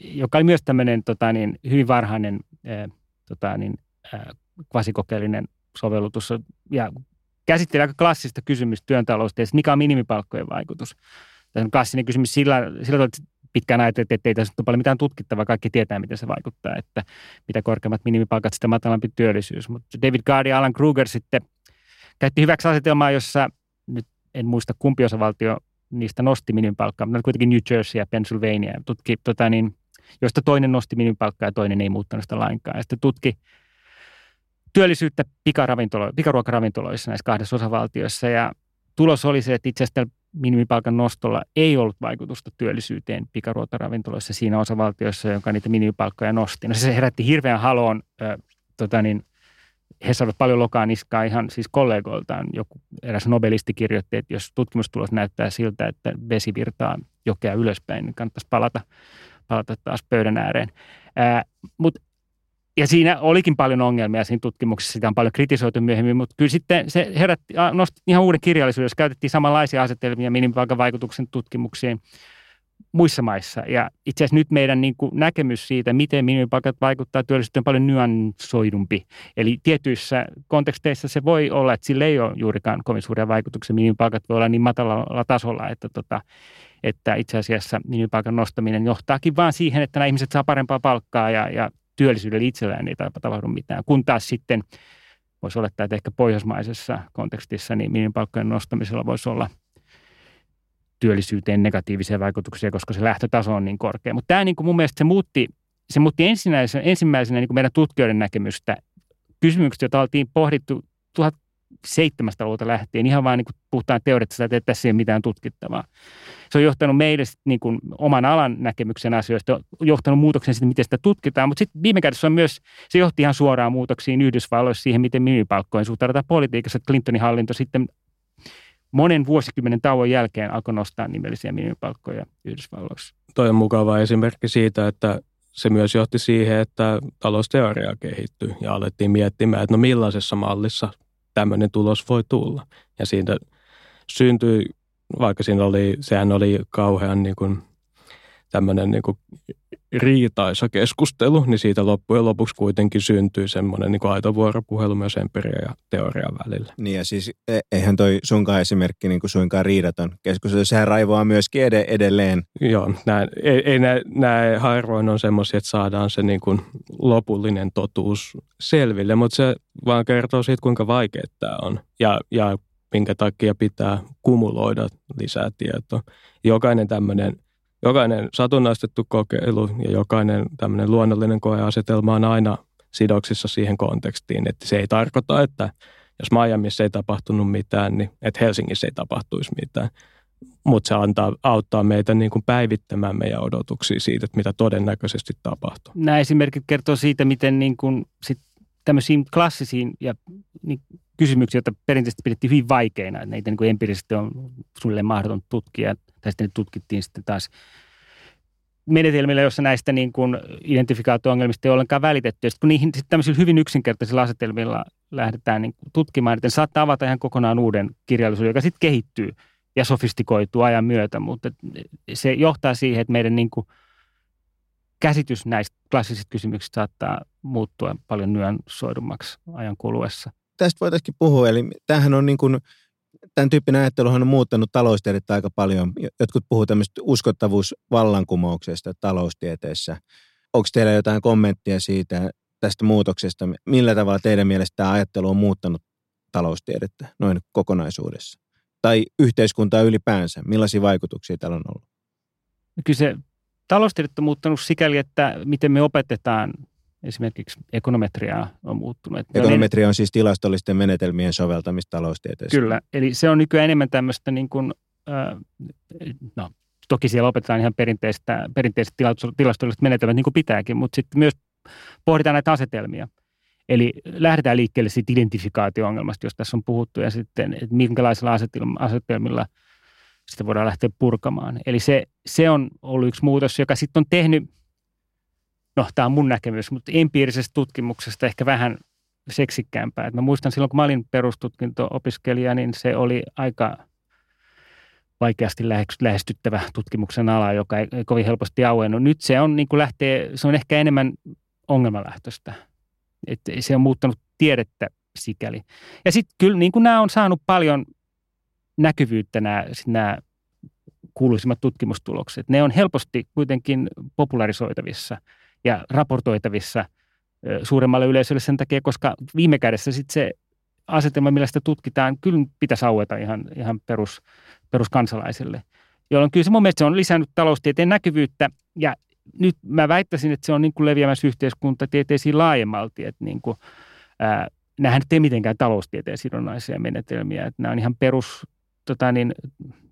joka oli myös tämmöinen tota, niin, hyvin varhainen ää, tota, niin, äh, kvasikokeellinen sovellutus ja käsittelee aika klassista kysymystä työn mikä on minimipalkkojen vaikutus. Tämä on klassinen kysymys sillä, sillä tavalla, että pitkään ajateltiin, että ei tässä ole paljon mitään tutkittavaa, kaikki tietää, miten se vaikuttaa, että mitä korkeammat minimipalkat, sitä matalampi työllisyys. Mutta David Gard ja Alan Kruger sitten käytti hyväksi asetelmaa, jossa nyt en muista kumpi osavaltio niistä nosti minimipalkkaa, mutta kuitenkin New Jersey ja Pennsylvania, tutki, tota niin, josta toinen nosti minimipalkkaa ja toinen ei muuttanut sitä lainkaan. Ja sitten tutki työllisyyttä pikaruokaravintoloissa näissä kahdessa osavaltiossa ja tulos oli se, että itse asiassa minimipalkan nostolla ei ollut vaikutusta työllisyyteen pikaruokaravintoloissa siinä osavaltiossa, jonka niitä minimipalkkoja nosti. No se herätti hirveän haloon, äh, tota niin, he saavat paljon lokaa niskaa ihan siis kollegoiltaan. Joku eräs nobelisti kirjoitti, että jos tutkimustulos näyttää siltä, että vesi virtaa jokea ylöspäin, niin kannattaisi palata, palata taas pöydän ääreen. Mutta ja siinä olikin paljon ongelmia siinä tutkimuksessa, sitä on paljon kritisoitu myöhemmin, mutta kyllä sitten se herätti, nosti ihan uuden kirjallisuuden, jos käytettiin samanlaisia asetelmia minimipalkan vaikutuksen tutkimuksiin muissa maissa. Ja itse asiassa nyt meidän niin kuin näkemys siitä, miten minimipalkat vaikuttaa työllisyyteen, on paljon nyansoidumpi. Eli tietyissä konteksteissa se voi olla, että sillä ei ole juurikaan kovin suuria vaikutuksia. Minimipalkat voi olla niin matalalla tasolla, että, tota, että itse asiassa minimipalkan nostaminen johtaakin vaan siihen, että nämä ihmiset saa parempaa palkkaa ja, ja työllisyydellä itsellään ei tapahdu mitään. Kun taas sitten voisi olettaa, että ehkä pohjoismaisessa kontekstissa niin minimipalkkojen nostamisella voisi olla työllisyyteen negatiivisia vaikutuksia, koska se lähtötaso on niin korkea. Mutta tämä niin kuin mun mielestä se muutti, se muutti ensimmäisenä, ensimmäisenä niin kuin meidän tutkijoiden näkemystä kysymykset, joita oltiin pohdittu 1700-luvulta lähtien, ihan vain niin kuin teoreettisesti, että tässä ei ole mitään tutkittavaa. Se on johtanut meille niin kuin oman alan näkemyksen asioista, johtanut muutokseen sitten, miten sitä tutkitaan, mutta sitten viime kädessä on myös, se johti ihan suoraan muutoksiin Yhdysvalloissa siihen, miten minimipalkkojen suhtaudutaan politiikassa, että Clintonin hallinto sitten monen vuosikymmenen tauon jälkeen alkoi nostaa nimellisiä minimipalkkoja Yhdysvalloissa. Toi on mukava esimerkki siitä, että se myös johti siihen, että talousteoria kehittyi ja alettiin miettimään, että no millaisessa mallissa tämmöinen tulos voi tulla. Ja siitä syntyi, vaikka siinä oli, sehän oli kauhean niin kuin, tämmöinen niin kuin riitaisa keskustelu, niin siitä loppujen lopuksi kuitenkin syntyy semmoinen niin aito vuoropuhelu myös empiria ja teorian välillä. Niin ja siis e, eihän toi sunkaan esimerkki niin kuin suinkaan riidaton keskustelu, sehän raivoaa myöskin ed- edelleen. Joo, nää, ei, ei nää, nää harvoin on semmoisia, että saadaan se niin kuin lopullinen totuus selville, mutta se vaan kertoo siitä, kuinka vaikea tämä on ja, ja minkä takia pitää kumuloida lisää tietoa. Jokainen tämmöinen – jokainen satunnaistettu kokeilu ja jokainen tämmöinen luonnollinen koeasetelma on aina sidoksissa siihen kontekstiin, että se ei tarkoita, että jos Miamiissa ei tapahtunut mitään, niin että Helsingissä ei tapahtuisi mitään. Mutta se antaa, auttaa meitä niin kuin päivittämään meidän odotuksia siitä, että mitä todennäköisesti tapahtuu. Nämä esimerkit kertoo siitä, miten niin kuin sit tämmöisiin klassisiin ja niin kysymyksiä, joita perinteisesti pidettiin hyvin vaikeina, että niitä niin kuin empiirisesti on suunnilleen mahdoton tutkia – tai sitten ne tutkittiin sitten taas menetelmillä, jossa näistä niin kuin identifikaatio-ongelmista ei ollenkaan välitetty. Ja sitten kun niihin sitten tämmöisillä hyvin yksinkertaisilla asetelmilla lähdetään niin tutkimaan, niin saattaa avata ihan kokonaan uuden kirjallisuuden, joka sitten kehittyy ja sofistikoituu ajan myötä, mutta se johtaa siihen, että meidän niin kuin käsitys näistä klassisista kysymyksistä saattaa muuttua paljon nyansoidummaksi ajan kuluessa. Tästä voitaisiin puhua, eli tämähän on niin kuin tämän tyyppinen ajatteluhan on muuttanut taloustiedettä aika paljon. Jotkut puhuvat tämmöistä uskottavuusvallankumouksesta taloustieteessä. Onko teillä jotain kommenttia siitä tästä muutoksesta? Millä tavalla teidän mielestä tämä ajattelu on muuttanut taloustiedettä noin kokonaisuudessa? Tai yhteiskuntaa ylipäänsä? Millaisia vaikutuksia tällä on ollut? Kyllä se taloustiedettä on muuttanut sikäli, että miten me opetetaan esimerkiksi ekonometriaa on muuttunut. Ekonometria on siis tilastollisten menetelmien soveltamista taloustieteessä. Kyllä, eli se on nykyään enemmän tämmöistä niin kuin, äh, no toki siellä opetetaan ihan perinteistä, perinteiset tilastolliset menetelmät niin kuin pitääkin, mutta sitten myös pohditaan näitä asetelmia. Eli lähdetään liikkeelle siitä identifikaatio-ongelmasta, jos tässä on puhuttu, ja sitten, että minkälaisilla asetelmilla sitä voidaan lähteä purkamaan. Eli se, se on ollut yksi muutos, joka sitten on tehnyt no tämä on mun näkemys, mutta empiirisestä tutkimuksesta ehkä vähän seksikkäämpää. Et mä muistan silloin, kun mä olin perustutkinto-opiskelija, niin se oli aika vaikeasti lähestyttävä tutkimuksen ala, joka ei, ei kovin helposti auennut. Nyt se on, niin kuin lähtee, se on ehkä enemmän ongelmalähtöistä. että se on muuttanut tiedettä sikäli. Ja sitten kyllä niin kuin nämä on saanut paljon näkyvyyttä nämä, nämä kuuluisimmat tutkimustulokset. Ne on helposti kuitenkin popularisoitavissa ja raportoitavissa suuremmalle yleisölle sen takia, koska viime kädessä sitten se asetelma, millä sitä tutkitaan, kyllä pitäisi aueta ihan, ihan perus, peruskansalaisille. Jolloin kyllä se mun mielestä se on lisännyt taloustieteen näkyvyyttä ja nyt mä väittäisin, että se on niin kuin leviämässä yhteiskuntatieteisiin laajemmalti, että niin kuin, ää, nämähän ei mitenkään taloustieteen sidonnaisia menetelmiä, että nämä on ihan perus tota niin,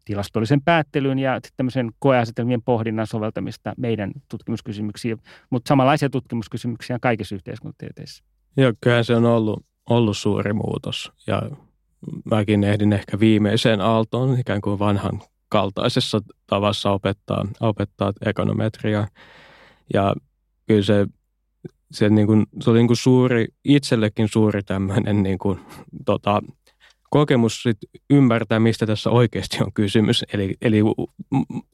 tilastollisen päättelyn ja tämmöisen koeasetelmien pohdinnan soveltamista meidän tutkimuskysymyksiin, mutta samanlaisia tutkimuskysymyksiä on kaikissa yhteiskuntatieteissä. Joo, kyllähän se on ollut, ollut suuri muutos ja mäkin ehdin ehkä viimeiseen aaltoon ikään kuin vanhan kaltaisessa tavassa opettaa, opettaa ekonometriaa. Ja kyllä se, se, niin kuin, se oli niin kuin suuri, itsellekin suuri tämmöinen niin kuin, tota, kokemus sit ymmärtää, mistä tässä oikeasti on kysymys. Eli, eli,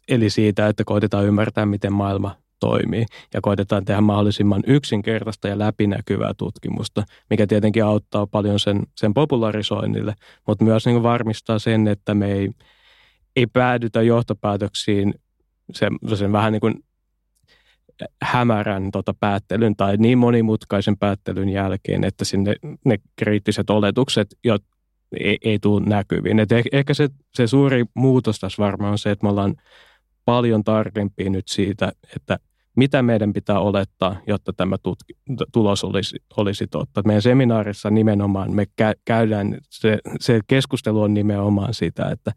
eli siitä, että koitetaan ymmärtää, miten maailma toimii ja koitetaan tehdä mahdollisimman yksinkertaista ja läpinäkyvää tutkimusta, mikä tietenkin auttaa paljon sen, sen popularisoinnille, mutta myös niin varmistaa sen, että me ei, ei päädytä johtopäätöksiin sen, vähän niin kuin hämärän tota päättelyn tai niin monimutkaisen päättelyn jälkeen, että sinne ne kriittiset oletukset, ei, ei tule näkyviin. Et ehkä se, se suuri muutos tässä varmaan on se, että me ollaan paljon tarkempia nyt siitä, että mitä meidän pitää olettaa, jotta tämä tutki, tulos olisi, olisi totta. Meidän seminaarissa nimenomaan me käydään, se, se keskustelu on nimenomaan sitä, että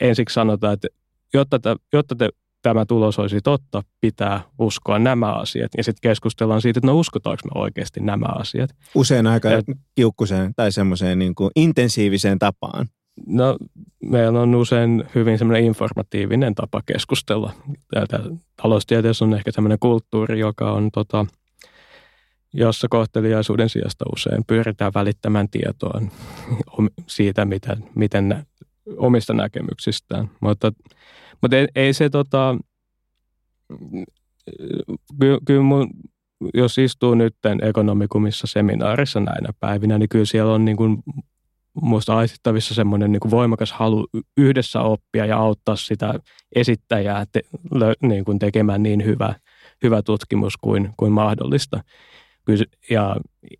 ensiksi sanotaan, että jotta, te, jotta te, tämä tulos olisi totta, pitää uskoa nämä asiat. Ja sitten keskustellaan siitä, että no uskotaanko me oikeasti nämä asiat. Usein aika ja, kiukkuseen tai semmoiseen niin kuin intensiiviseen tapaan. No, meillä on usein hyvin semmoinen informatiivinen tapa keskustella. Täältä taloustieteessä on ehkä semmoinen kulttuuri, joka on tota, jossa kohteliaisuuden sijasta usein pyritään välittämään tietoa siitä, miten, miten omista näkemyksistään. Mutta, mutta ei, ei se tota, kyllä, kyllä mun, jos istuu nyt ekonomikumissa seminaarissa näinä päivinä, niin kyllä siellä on niin kuin muista aistittavissa semmoinen niin voimakas halu yhdessä oppia ja auttaa sitä esittäjää te, niin kuin tekemään niin hyvä, hyvä tutkimus kuin, kuin mahdollista ja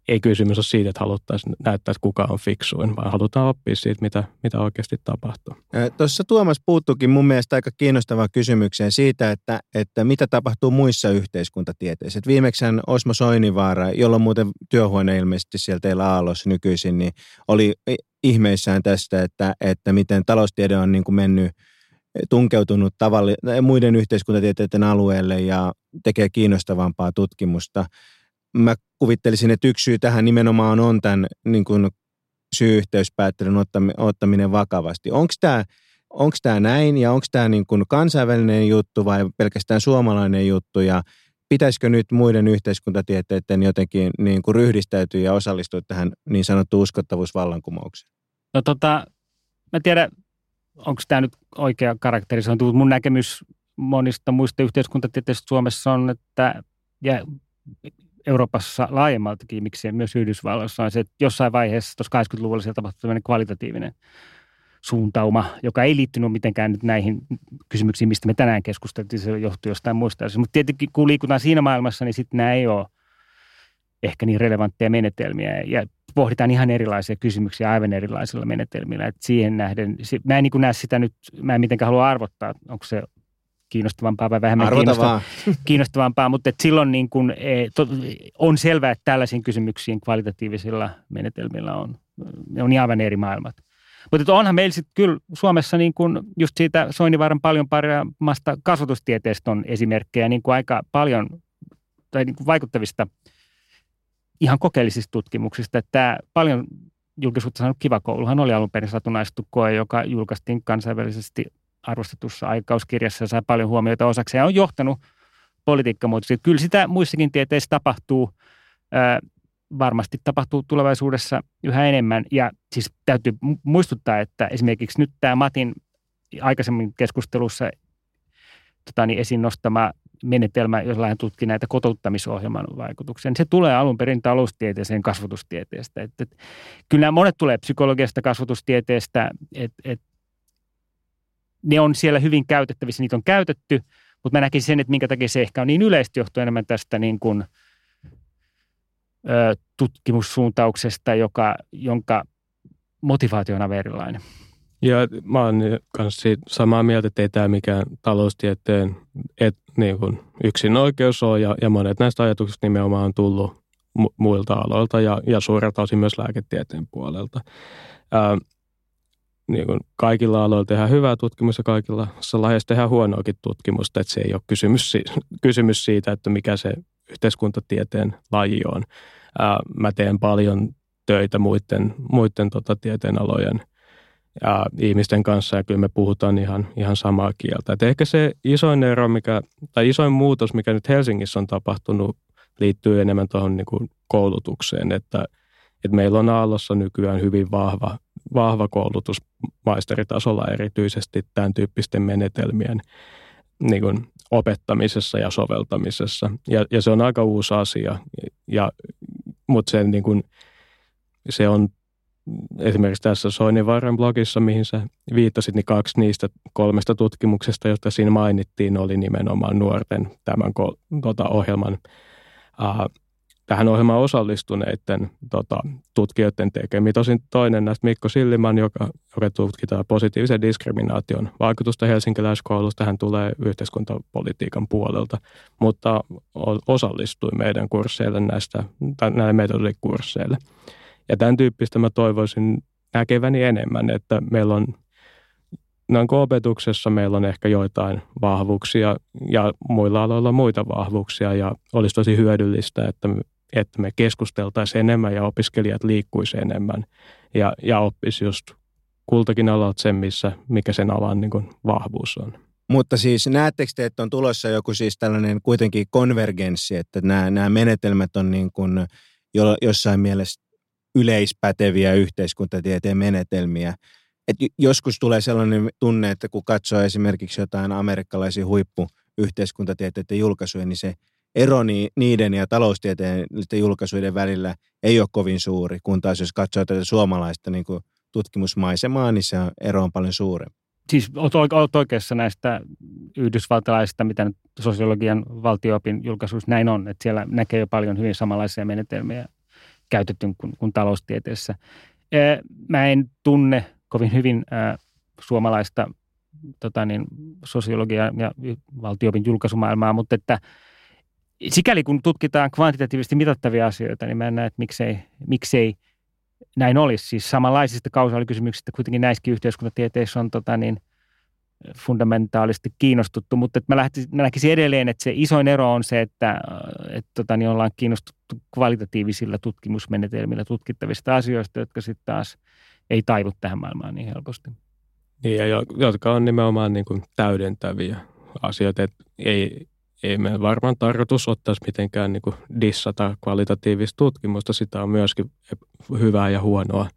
ei kysymys ole siitä, että haluttaisiin näyttää, että kuka on fiksuin, vaan halutaan oppia siitä, mitä, mitä oikeasti tapahtuu. Tuossa Tuomas puuttuukin mun mielestä aika kiinnostavaan kysymykseen siitä, että, että mitä tapahtuu muissa yhteiskuntatieteissä. Viimeksi Osmo Soinivaara, jolla on muuten työhuone ilmeisesti siellä teillä Aallossa nykyisin, niin oli ihmeissään tästä, että, että miten taloustiede on niin kuin mennyt tunkeutunut tavalli, muiden yhteiskuntatieteiden alueelle ja tekee kiinnostavampaa tutkimusta mä kuvittelisin, että yksi syy tähän nimenomaan on tämän niin kuin syy-yhteyspäättelyn ottaminen vakavasti. Onko tämä onko tämä näin ja onko tämä niin kansainvälinen juttu vai pelkästään suomalainen juttu ja pitäisikö nyt muiden yhteiskuntatieteiden jotenkin niin kuin ryhdistäytyä ja osallistua tähän niin sanottuun uskottavuusvallankumoukseen? No tota, mä tiedän, onko tämä nyt oikea karakterisointi, mun näkemys monista muista yhteiskuntatieteistä Suomessa on, että ja Euroopassa laajemmaltakin, miksei myös Yhdysvalloissa, on se, että jossain vaiheessa tuossa 80-luvulla siellä tapahtui tämmöinen kvalitatiivinen suuntauma, joka ei liittynyt mitenkään nyt näihin kysymyksiin, mistä me tänään keskusteltiin, se johtui jostain muista Mutta tietenkin kun liikutaan siinä maailmassa, niin sitten nämä ei ole ehkä niin relevantteja menetelmiä. Ja pohditaan ihan erilaisia kysymyksiä aivan erilaisilla menetelmillä. Et siihen nähden, mä en niin näe sitä nyt, mä en mitenkään halua arvottaa, onko se kiinnostavampaa vai vähemmän kiinnostavampaa, kiinnostavampaa, mutta et silloin niin kun, e, on selvää, että tällaisiin kysymyksiin kvalitatiivisilla menetelmillä on, on aivan eri maailmat. Mutta onhan meillä sitten kyllä Suomessa niin kun just siitä Soinivaaran paljon paremmasta kasvatustieteestä on esimerkkejä niin kuin aika paljon tai niin kuin vaikuttavista ihan kokeellisista tutkimuksista. Että tämä paljon julkisuutta saanut Kiva kouluhan oli alun perin satunnaistettu koe, joka julkaistiin kansainvälisesti arvostetussa aikauskirjassa sai paljon huomiota osaksi ja on johtanut politiikkamuutoksiin. Kyllä sitä muissakin tieteissä tapahtuu, ää, varmasti tapahtuu tulevaisuudessa yhä enemmän. Ja siis täytyy muistuttaa, että esimerkiksi nyt tämä Matin aikaisemmin keskustelussa tota niin, esiin nostama menetelmä, jos hän tutkii näitä kotouttamisohjelman vaikutuksia, niin se tulee alun perin taloustieteeseen kasvatustieteestä. Et, et, kyllä nämä monet tulee psykologiasta kasvatustieteestä, että et, ne on siellä hyvin käytettävissä, niitä on käytetty, mutta mä näkisin sen, että minkä takia se ehkä on niin yleisesti johtuu enemmän tästä niin kuin, ö, tutkimussuuntauksesta, joka, jonka motivaatio on erilainen. Ja mä oon kanssa samaa mieltä, että ei tämä mikään taloustieteen et, niin kuin yksin oikeus ole, ja, ja monet näistä ajatuksista nimenomaan on tullut mu- muilta aloilta ja, ja suurelta osin myös lääketieteen puolelta. Ää, niin kuin kaikilla aloilla tehdään hyvää tutkimusta, kaikilla lajeissa tehdään huonoakin tutkimusta, että se ei ole kysymys, kysymys siitä, että mikä se yhteiskuntatieteen laji on. Ää, mä teen paljon töitä muiden, muiden tota, tieteenalojen ja ihmisten kanssa ja kyllä me puhutaan ihan, ihan samaa kieltä. Et ehkä se isoin ero, mikä, tai isoin muutos, mikä nyt Helsingissä on tapahtunut, liittyy enemmän tuohon niin koulutukseen, että, että meillä on Aallossa nykyään hyvin vahva, vahva koulutus maisteritasolla erityisesti tämän tyyppisten menetelmien niin kuin opettamisessa ja soveltamisessa. Ja, ja se on aika uusi asia, ja, mutta se, niin kuin, se on esimerkiksi tässä Soininvaaran blogissa, mihin sä viittasit, niin kaksi niistä kolmesta tutkimuksesta, joista siinä mainittiin, oli nimenomaan nuorten tämän tota, ohjelman äh, tähän ohjelmaan osallistuneiden tota, tutkijoiden tekemiä. Tosin toinen näistä Mikko Silliman, joka, joka tutkitaan positiivisen diskriminaation vaikutusta helsinkiläiskoulusta. Hän tulee yhteiskuntapolitiikan puolelta, mutta osallistui meidän kursseille näistä, näille metodikursseille. Ja tämän tyyppistä mä toivoisin näkeväni enemmän, että meillä on noin opetuksessa meillä on ehkä joitain vahvuuksia ja muilla aloilla muita vahvuuksia ja olisi tosi hyödyllistä, että että me keskusteltaisiin enemmän ja opiskelijat liikkuisi enemmän ja, ja oppisi just kultakin alalta sen, missä, mikä sen alan niin kuin vahvuus on. Mutta siis näettekö te, että on tulossa joku siis tällainen kuitenkin konvergenssi, että nämä, nämä menetelmät on niin kuin jo, jossain mielessä yleispäteviä yhteiskuntatieteen menetelmiä. Et joskus tulee sellainen tunne, että kun katsoo esimerkiksi jotain amerikkalaisia huippuyhteiskuntatieteiden julkaisuja, niin se ero niiden ja taloustieteen julkaisuiden välillä ei ole kovin suuri, kun taas jos katsoo tätä suomalaista niin kuin tutkimusmaisemaa, niin se ero on paljon suurempi. Siis olet oikeassa näistä yhdysvaltalaisista, mitä nyt sosiologian valtioopin julkaisuissa näin on, että siellä näkee jo paljon hyvin samanlaisia menetelmiä käytetty kuin, kuin taloustieteessä. Mä en tunne kovin hyvin suomalaista tota niin, sosiologia- ja valtiopin julkaisumaailmaa, mutta että sikäli kun tutkitaan kvantitatiivisesti mitattavia asioita, niin mä en näe, että miksei, miksei näin olisi. Siis samanlaisista kausaalikysymyksistä kuitenkin näissäkin yhteiskuntatieteissä on tota niin, fundamentaalisesti kiinnostuttu, mutta että mä, lähtisin, mä näkisin edelleen, että se isoin ero on se, että, että tota, niin ollaan kiinnostuttu kvalitatiivisilla tutkimusmenetelmillä tutkittavista asioista, jotka sitten taas ei taivu tähän maailmaan niin helposti. Niin, ja jotka on nimenomaan niin kuin täydentäviä asioita, että ei, ei me varmaan tarkoitus ottaisi mitenkään niin kuin dissata kvalitatiivista tutkimusta, sitä on myöskin hyvää ja huonoa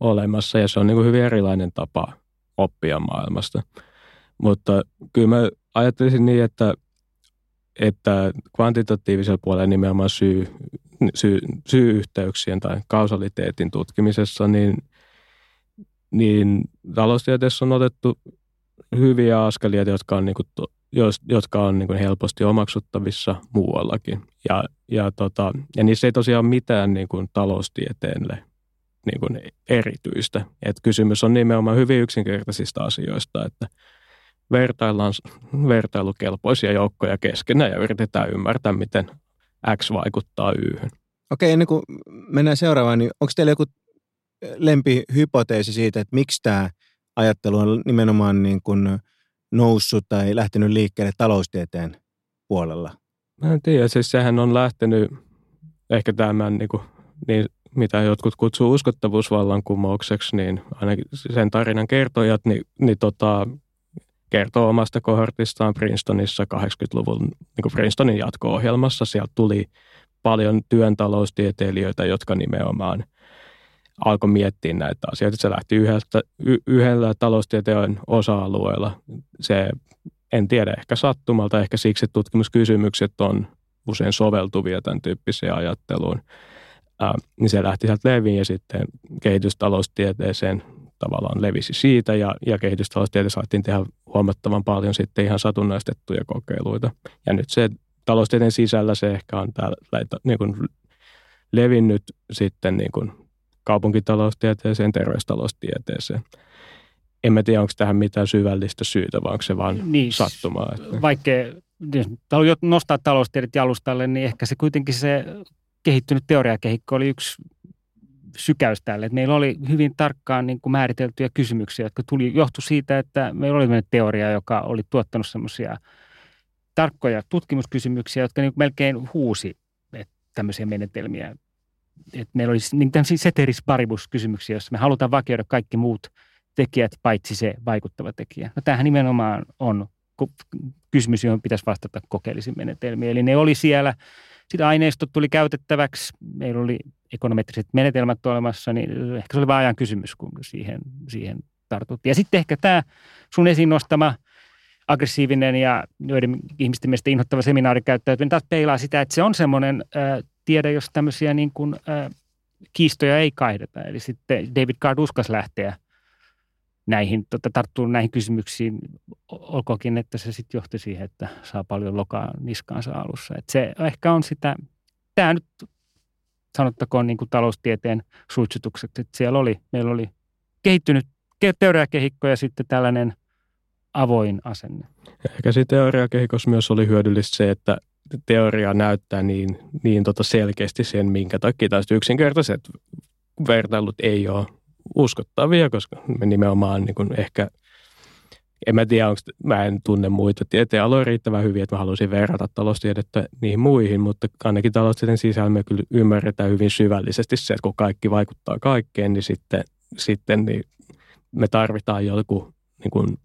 olemassa, ja se on niin kuin hyvin erilainen tapa oppia maailmasta. Mutta kyllä mä ajattelisin niin, että, että kvantitatiivisella puolella nimenomaan syy, syy, syy-yhteyksien tai kausaliteetin tutkimisessa, niin, niin taloustieteessä on otettu hyviä askelia, jotka on, niin kuin, jotka on niin kuin helposti omaksuttavissa muuallakin. Ja, ja, tota, ja niissä ei tosiaan mitään niin kuin taloustieteelle niin kuin erityistä. Et kysymys on nimenomaan hyvin yksinkertaisista asioista, että – vertaillaan vertailukelpoisia joukkoja keskenään ja yritetään ymmärtää, miten X vaikuttaa Yhyn. Okei, ennen kuin mennään seuraavaan, niin onko teillä joku lempihypoteesi siitä, että miksi tämä ajattelu on nimenomaan niin kuin noussut tai lähtenyt liikkeelle taloustieteen puolella? Mä en tiedä, siis sehän on lähtenyt ehkä tämän niin, kuin, niin mitä jotkut kutsuu uskottavuusvallankumoukseksi, niin ainakin sen tarinan kertojat, niin, niin tota, kertoo omasta kohortistaan Princetonissa 80-luvun niin kuin Princetonin jatko-ohjelmassa. Sieltä tuli paljon työn taloustieteilijöitä, jotka nimenomaan alkoi miettiä näitä asioita. Se lähti yhdeltä, y- yhdellä taloustieteen osa-alueella. Se en tiedä, ehkä sattumalta, ehkä siksi, että tutkimuskysymykset on usein soveltuvia tämän tyyppiseen ajatteluun. Ää, niin se lähti sieltä leviin ja sitten kehitystaloustieteeseen tavallaan levisi siitä ja, ja kehitystaloustieteessä saatiin tehdä huomattavan paljon sitten ihan satunnaistettuja kokeiluita. Ja nyt se taloustieteen sisällä se ehkä on täällä niin kuin levinnyt sitten niin kuin kaupunkitaloustieteeseen, terveystaloustieteeseen. En mä tiedä, onko tähän mitään syvällistä syytä, vai onko se vaan niin, sattumaa. Että... Vaikkei jos haluaa nostaa taloustiedet jalustalle, niin ehkä se kuitenkin se kehittynyt teoriakehikko oli yksi sykäys tälle. Että meillä oli hyvin tarkkaan niin kuin määriteltyjä kysymyksiä, jotka tuli, johtui siitä, että meillä oli teoria, joka oli tuottanut semmoisia tarkkoja tutkimuskysymyksiä, jotka niin melkein huusi että tämmöisiä menetelmiä. Et meillä oli niin tämmöisiä ceteris paribus kysymyksiä, joissa me halutaan vakioida kaikki muut tekijät, paitsi se vaikuttava tekijä. No tämähän nimenomaan on kysymys, johon pitäisi vastata kokeellisin menetelmiä. Eli ne oli siellä, sitä aineistot tuli käytettäväksi, meillä oli ekonometriset menetelmät olemassa, niin ehkä se oli vain ajan kysymys, kun siihen, siihen tartuttiin. Ja sitten ehkä tämä sun esiin nostama aggressiivinen ja joiden ihmisten mielestä inhottava seminaarikäyttäytyminen taas peilaa sitä, että se on semmoinen tiede, jos tämmöisiä niin kuin, äh, kiistoja ei kahdeta. Eli sitten David Card uskas lähteä näihin, tota, tarttuu näihin kysymyksiin, olkoonkin, että se sitten johti siihen, että saa paljon lokaa niskaansa alussa. Et se ehkä on sitä, tämä nyt sanottakoon niin kuin taloustieteen suitsutukset, että siellä oli, meillä oli kehittynyt teoriakehikko ja sitten tällainen avoin asenne. Ehkä siinä teoriakehikossa myös oli hyödyllistä se, että teoria näyttää niin, niin tota selkeästi sen, minkä takia tästä yksinkertaiset vertailut ei ole uskottavia, koska me nimenomaan niin kuin ehkä, en mä tiedä, onko, mä en tunne muita tieteenaloja riittävän hyvin, että mä haluaisin verrata taloustiedettä niihin muihin, mutta ainakin taloustieteen sisällä me kyllä ymmärretään hyvin syvällisesti se, että kun kaikki vaikuttaa kaikkeen, niin sitten, sitten niin me tarvitaan joku niin kuin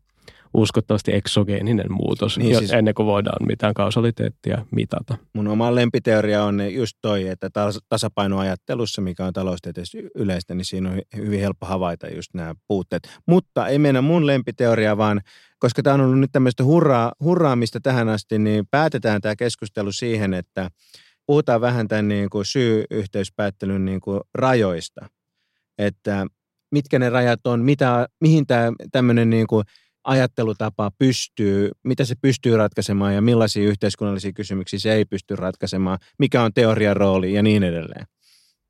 uskottavasti eksogeeninen muutos, niin siis, ennen kuin voidaan mitään kausaliteettia mitata. Mun oma lempiteoria on just toi, että tasapainoajattelussa, mikä on taloustieteessä yleistä, niin siinä on hyvin helppo havaita just nämä puutteet. Mutta ei mennä mun lempiteoria, vaan koska tämä on ollut nyt tämmöistä hurraa, hurraamista tähän asti, niin päätetään tämä keskustelu siihen, että puhutaan vähän tämän niin kuin syy-yhteyspäättelyn niin kuin rajoista. Että mitkä ne rajat on, mitä, mihin tämä tämmöinen niin kuin ajattelutapa pystyy, mitä se pystyy ratkaisemaan ja millaisia yhteiskunnallisia kysymyksiä se ei pysty ratkaisemaan, mikä on teorian rooli ja niin edelleen.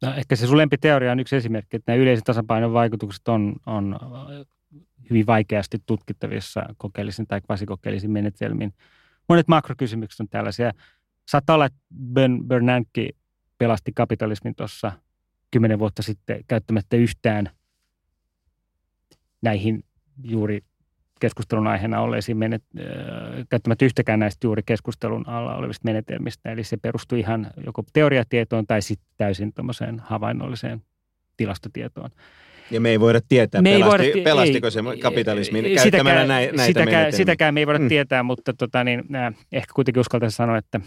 No, ehkä se sun lempiteoria on yksi esimerkki, että nämä yleiset tasapainon vaikutukset on, on hyvin vaikeasti tutkittavissa kokeellisin tai kvasikokeellisin menetelmin. Monet makrokysymykset on tällaisia. Saattaa olla, että Bernanke pelasti kapitalismin tuossa kymmenen vuotta sitten käyttämättä yhtään näihin juuri keskustelun aiheena olleisiin menet, äh, käyttämättä yhtäkään näistä juuri keskustelun alla olevista menetelmistä. Eli se perustui ihan joko teoriatietoon tai sitten täysin tuommoiseen havainnolliseen tilastotietoon. Ja me ei voida tietää, me pelasti, voida, pelastiko ei, se kapitalismin ei, käyttämällä sitäkään, näitä sitäkään, menetelmiä. Sitäkään me ei voida mm. tietää, mutta tota, niin, äh, ehkä kuitenkin uskaltaisin sanoa, että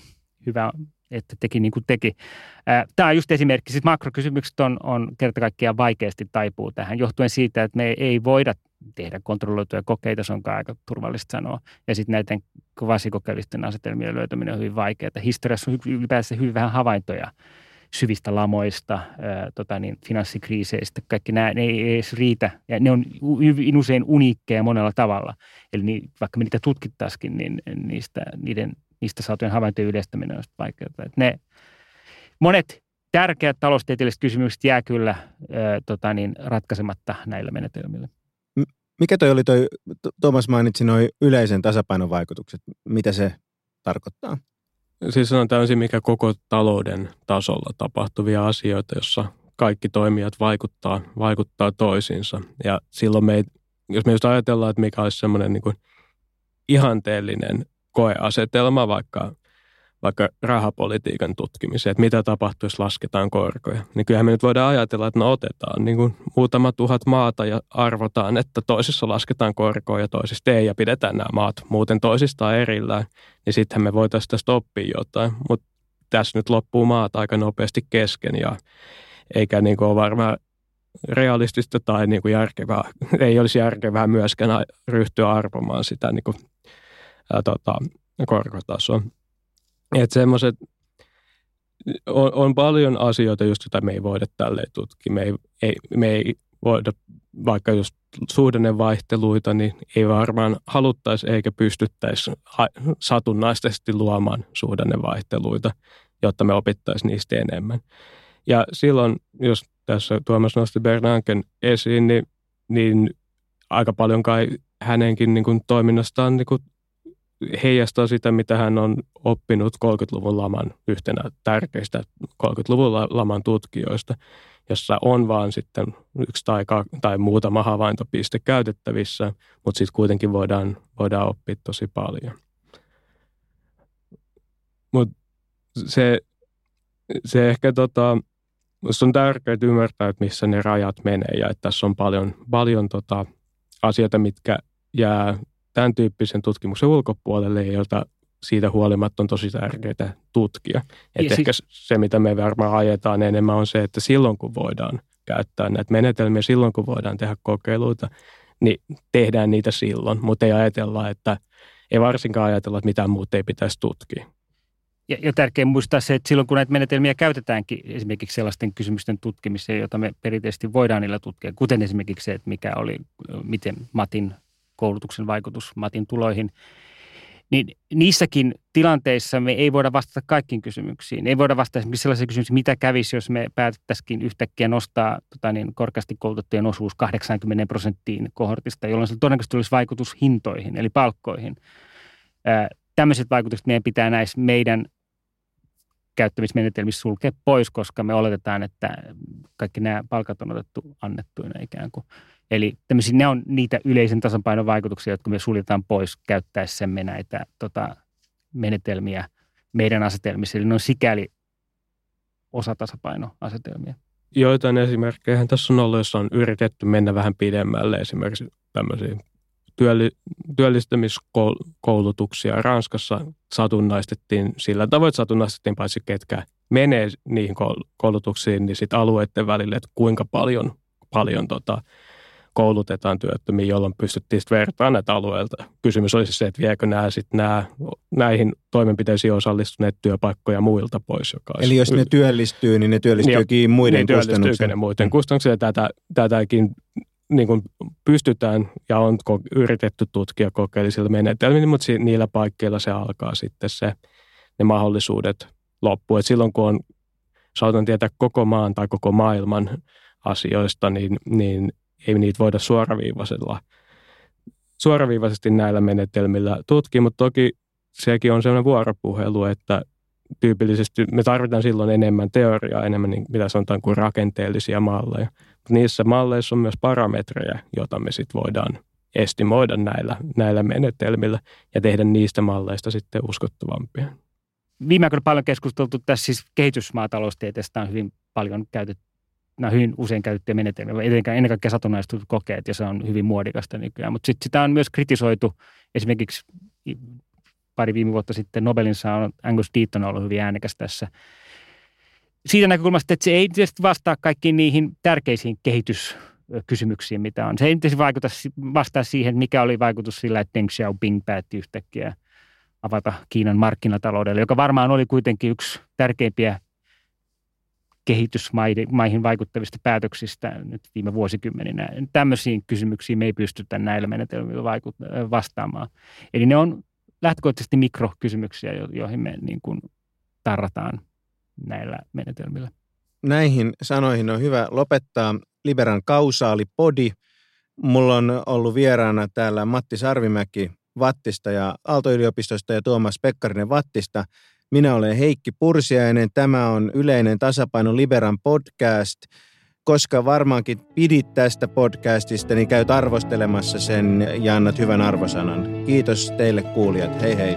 hyvä, että teki niin kuin teki. Äh, Tämä on just esimerkki. Siis makrokysymykset on, on kerta kaikkiaan vaikeasti taipuu tähän, johtuen siitä, että me ei voida tehdä kontrolloituja kokeita, se on aika turvallista sanoa. Ja sitten näiden kvasikokeellisten asetelmien löytäminen on hyvin vaikeaa. Historiassa on ylipäänsä hyvin vähän havaintoja syvistä lamoista, ää, tota niin, finanssikriiseistä. Kaikki nämä ne ei edes riitä ja ne on hyvin usein uniikkeja monella tavalla. Eli niin, vaikka me niitä tutkittaisikin, niin niistä, niiden, niistä saatujen havaintojen yleistäminen on vaikeaa. Et ne, monet tärkeät taloustieteelliset kysymykset jää kyllä ää, tota niin, ratkaisematta näillä menetelmillä. Mikä toi oli toi, Thomas mainitsi noin yleisen tasapainon vaikutukset, mitä se tarkoittaa? Siis on täysin mikä koko talouden tasolla tapahtuvia asioita, jossa kaikki toimijat vaikuttaa, vaikuttaa toisiinsa. Ja silloin me ei, jos me just ajatellaan, että mikä olisi semmoinen niin ihanteellinen koeasetelma, vaikka vaikka rahapolitiikan tutkimiseen, että mitä tapahtuu, jos lasketaan korkoja. Niin kyllähän me nyt voidaan ajatella, että no otetaan niin kuin muutama tuhat maata ja arvotaan, että toisessa lasketaan korkoja ja toisista ei ja pidetään nämä maat muuten toisistaan erillään, niin sittenhän me voitaisiin tästä oppia jotain. Mutta tässä nyt loppuu maat aika nopeasti kesken ja eikä niin kuin ole varmaan realistista tai niin kuin järkevää, ei olisi järkevää myöskään ryhtyä arvomaan sitä niin kuin ää, tota, korkotaso. Että semmoiset, on, on, paljon asioita, just joita me ei voida tälleen tutkia. Me ei, ei, me ei voida, vaikka jos suhdannevaihteluita, niin ei varmaan haluttaisi eikä pystyttäisi satunnaisesti luomaan suhdannevaihteluita, jotta me opittaisiin niistä enemmän. Ja silloin, jos tässä Tuomas nosti Bernanken esiin, niin, niin aika paljon kai hänenkin niin kuin toiminnastaan niin kuin heijastaa sitä, mitä hän on oppinut 30-luvun laman yhtenä tärkeistä 30-luvun laman tutkijoista, jossa on vaan sitten yksi tai, tai muutama havaintopiste käytettävissä, mutta sitten kuitenkin voidaan, voidaan oppia tosi paljon. Mutta se, se ehkä tota, on tärkeää ymmärtää, että missä ne rajat menee ja että tässä on paljon, paljon tota, asioita, mitkä jää tämän tyyppisen tutkimuksen ulkopuolelle, jota siitä huolimatta on tosi tärkeää tutkia. Et ehkä si- se, mitä me varmaan ajetaan enemmän, on se, että silloin kun voidaan käyttää näitä menetelmiä, silloin kun voidaan tehdä kokeiluita, niin tehdään niitä silloin, mutta ei ajatella, että ei varsinkaan ajatella, että mitään muuta ei pitäisi tutkia. Ja, ja tärkeää muistaa se, että silloin kun näitä menetelmiä käytetäänkin esimerkiksi sellaisten kysymysten tutkimiseen, joita me perinteisesti voidaan niillä tutkia, kuten esimerkiksi se, että mikä oli, miten Matin koulutuksen vaikutus Matin tuloihin, niin niissäkin tilanteissa me ei voida vastata kaikkiin kysymyksiin. Ei voida vastata esimerkiksi sellaisia kysymyksiä, mitä kävisi, jos me päätettäisiin yhtäkkiä nostaa tota niin, korkeasti koulutettujen osuus 80 prosenttiin kohortista, jolloin se todennäköisesti olisi vaikutus hintoihin, eli palkkoihin. Ää, tämmöiset vaikutukset meidän pitää näissä meidän käyttämismenetelmissä sulkea pois, koska me oletetaan, että kaikki nämä palkat on otettu annettuina ikään kuin. Eli ne on niitä yleisen tasapainon vaikutuksia, jotka me suljetaan pois käyttäessämme näitä tota, menetelmiä meidän asetelmissa. Eli ne on sikäli osatasapainoasetelmia. Joitain esimerkkejä tässä on ollut, jossa on yritetty mennä vähän pidemmälle, esimerkiksi tämmöisiä työllistämiskoulutuksia Ranskassa satunnaistettiin sillä tavoin, että satunnaistettiin paitsi ketkä menee niihin koulutuksiin, niin sitten alueiden välille, että kuinka paljon, paljon tota, koulutetaan työttömiä, jolloin pystyttiin vertaamaan näitä alueilta. Kysymys olisi se, että viekö nämä sitten nämä, näihin toimenpiteisiin osallistuneet työpaikkoja muilta pois. Joka Eli jos ne työllistyy, niin ne työllistyykin niin, muiden niin kustannuksien. muiden mm. kustannuksien. Tätä, tätäkin niin kuin pystytään ja on yritetty tutkia kokeellisilla menetelmillä, mutta niillä paikkeilla se alkaa sitten se, ne mahdollisuudet loppuu. Et silloin kun on, saatan tietää koko maan tai koko maailman asioista, niin, niin ei niitä voida suoraviivaisella, suoraviivaisesti näillä menetelmillä tutkia, mutta toki sekin on sellainen vuoropuhelu, että tyypillisesti me tarvitaan silloin enemmän teoriaa, enemmän niin, mitä sanotaan kuin rakenteellisia malleja. Mutta niissä malleissa on myös parametreja, joita me sitten voidaan estimoida näillä, näillä menetelmillä ja tehdä niistä malleista sitten uskottavampia. Viime aikoina paljon keskusteltu tässä siis kehitysmaataloustieteestä on hyvin paljon käytetty nämä hyvin usein käytettyjä menetelmiä, etenkään ennen kaikkea satunnaistut kokeet, ja se on hyvin muodikasta nykyään. Mutta sitten sitä on myös kritisoitu, esimerkiksi pari viime vuotta sitten Nobelin saanut Angus Deaton on ollut hyvin äänekäs tässä. Siitä näkökulmasta, että se ei tietysti vastaa kaikkiin niihin tärkeisiin kehityskysymyksiin, mitä on. Se ei tietysti vaikuta, vastaa siihen, mikä oli vaikutus sillä, että Deng Xiaoping päätti yhtäkkiä avata Kiinan markkinataloudelle, joka varmaan oli kuitenkin yksi tärkeimpiä kehitysmaihin vaikuttavista päätöksistä nyt viime vuosikymmeninä. Tämmöisiin kysymyksiin me ei pystytä näillä menetelmillä vastaamaan. Eli ne on lähtökohtaisesti mikrokysymyksiä, joihin me niin kuin tarrataan näillä menetelmillä. Näihin sanoihin on hyvä lopettaa Liberan kausaali podi. Mulla on ollut vieraana täällä Matti Sarvimäki Vattista ja Aalto-yliopistosta ja Tuomas Pekkarinen Vattista. Minä olen Heikki Pursiainen. Tämä on yleinen tasapaino Liberan podcast. Koska varmaankin pidit tästä podcastista, niin käyt arvostelemassa sen ja annat hyvän arvosanan. Kiitos teille kuulijat. Hei hei.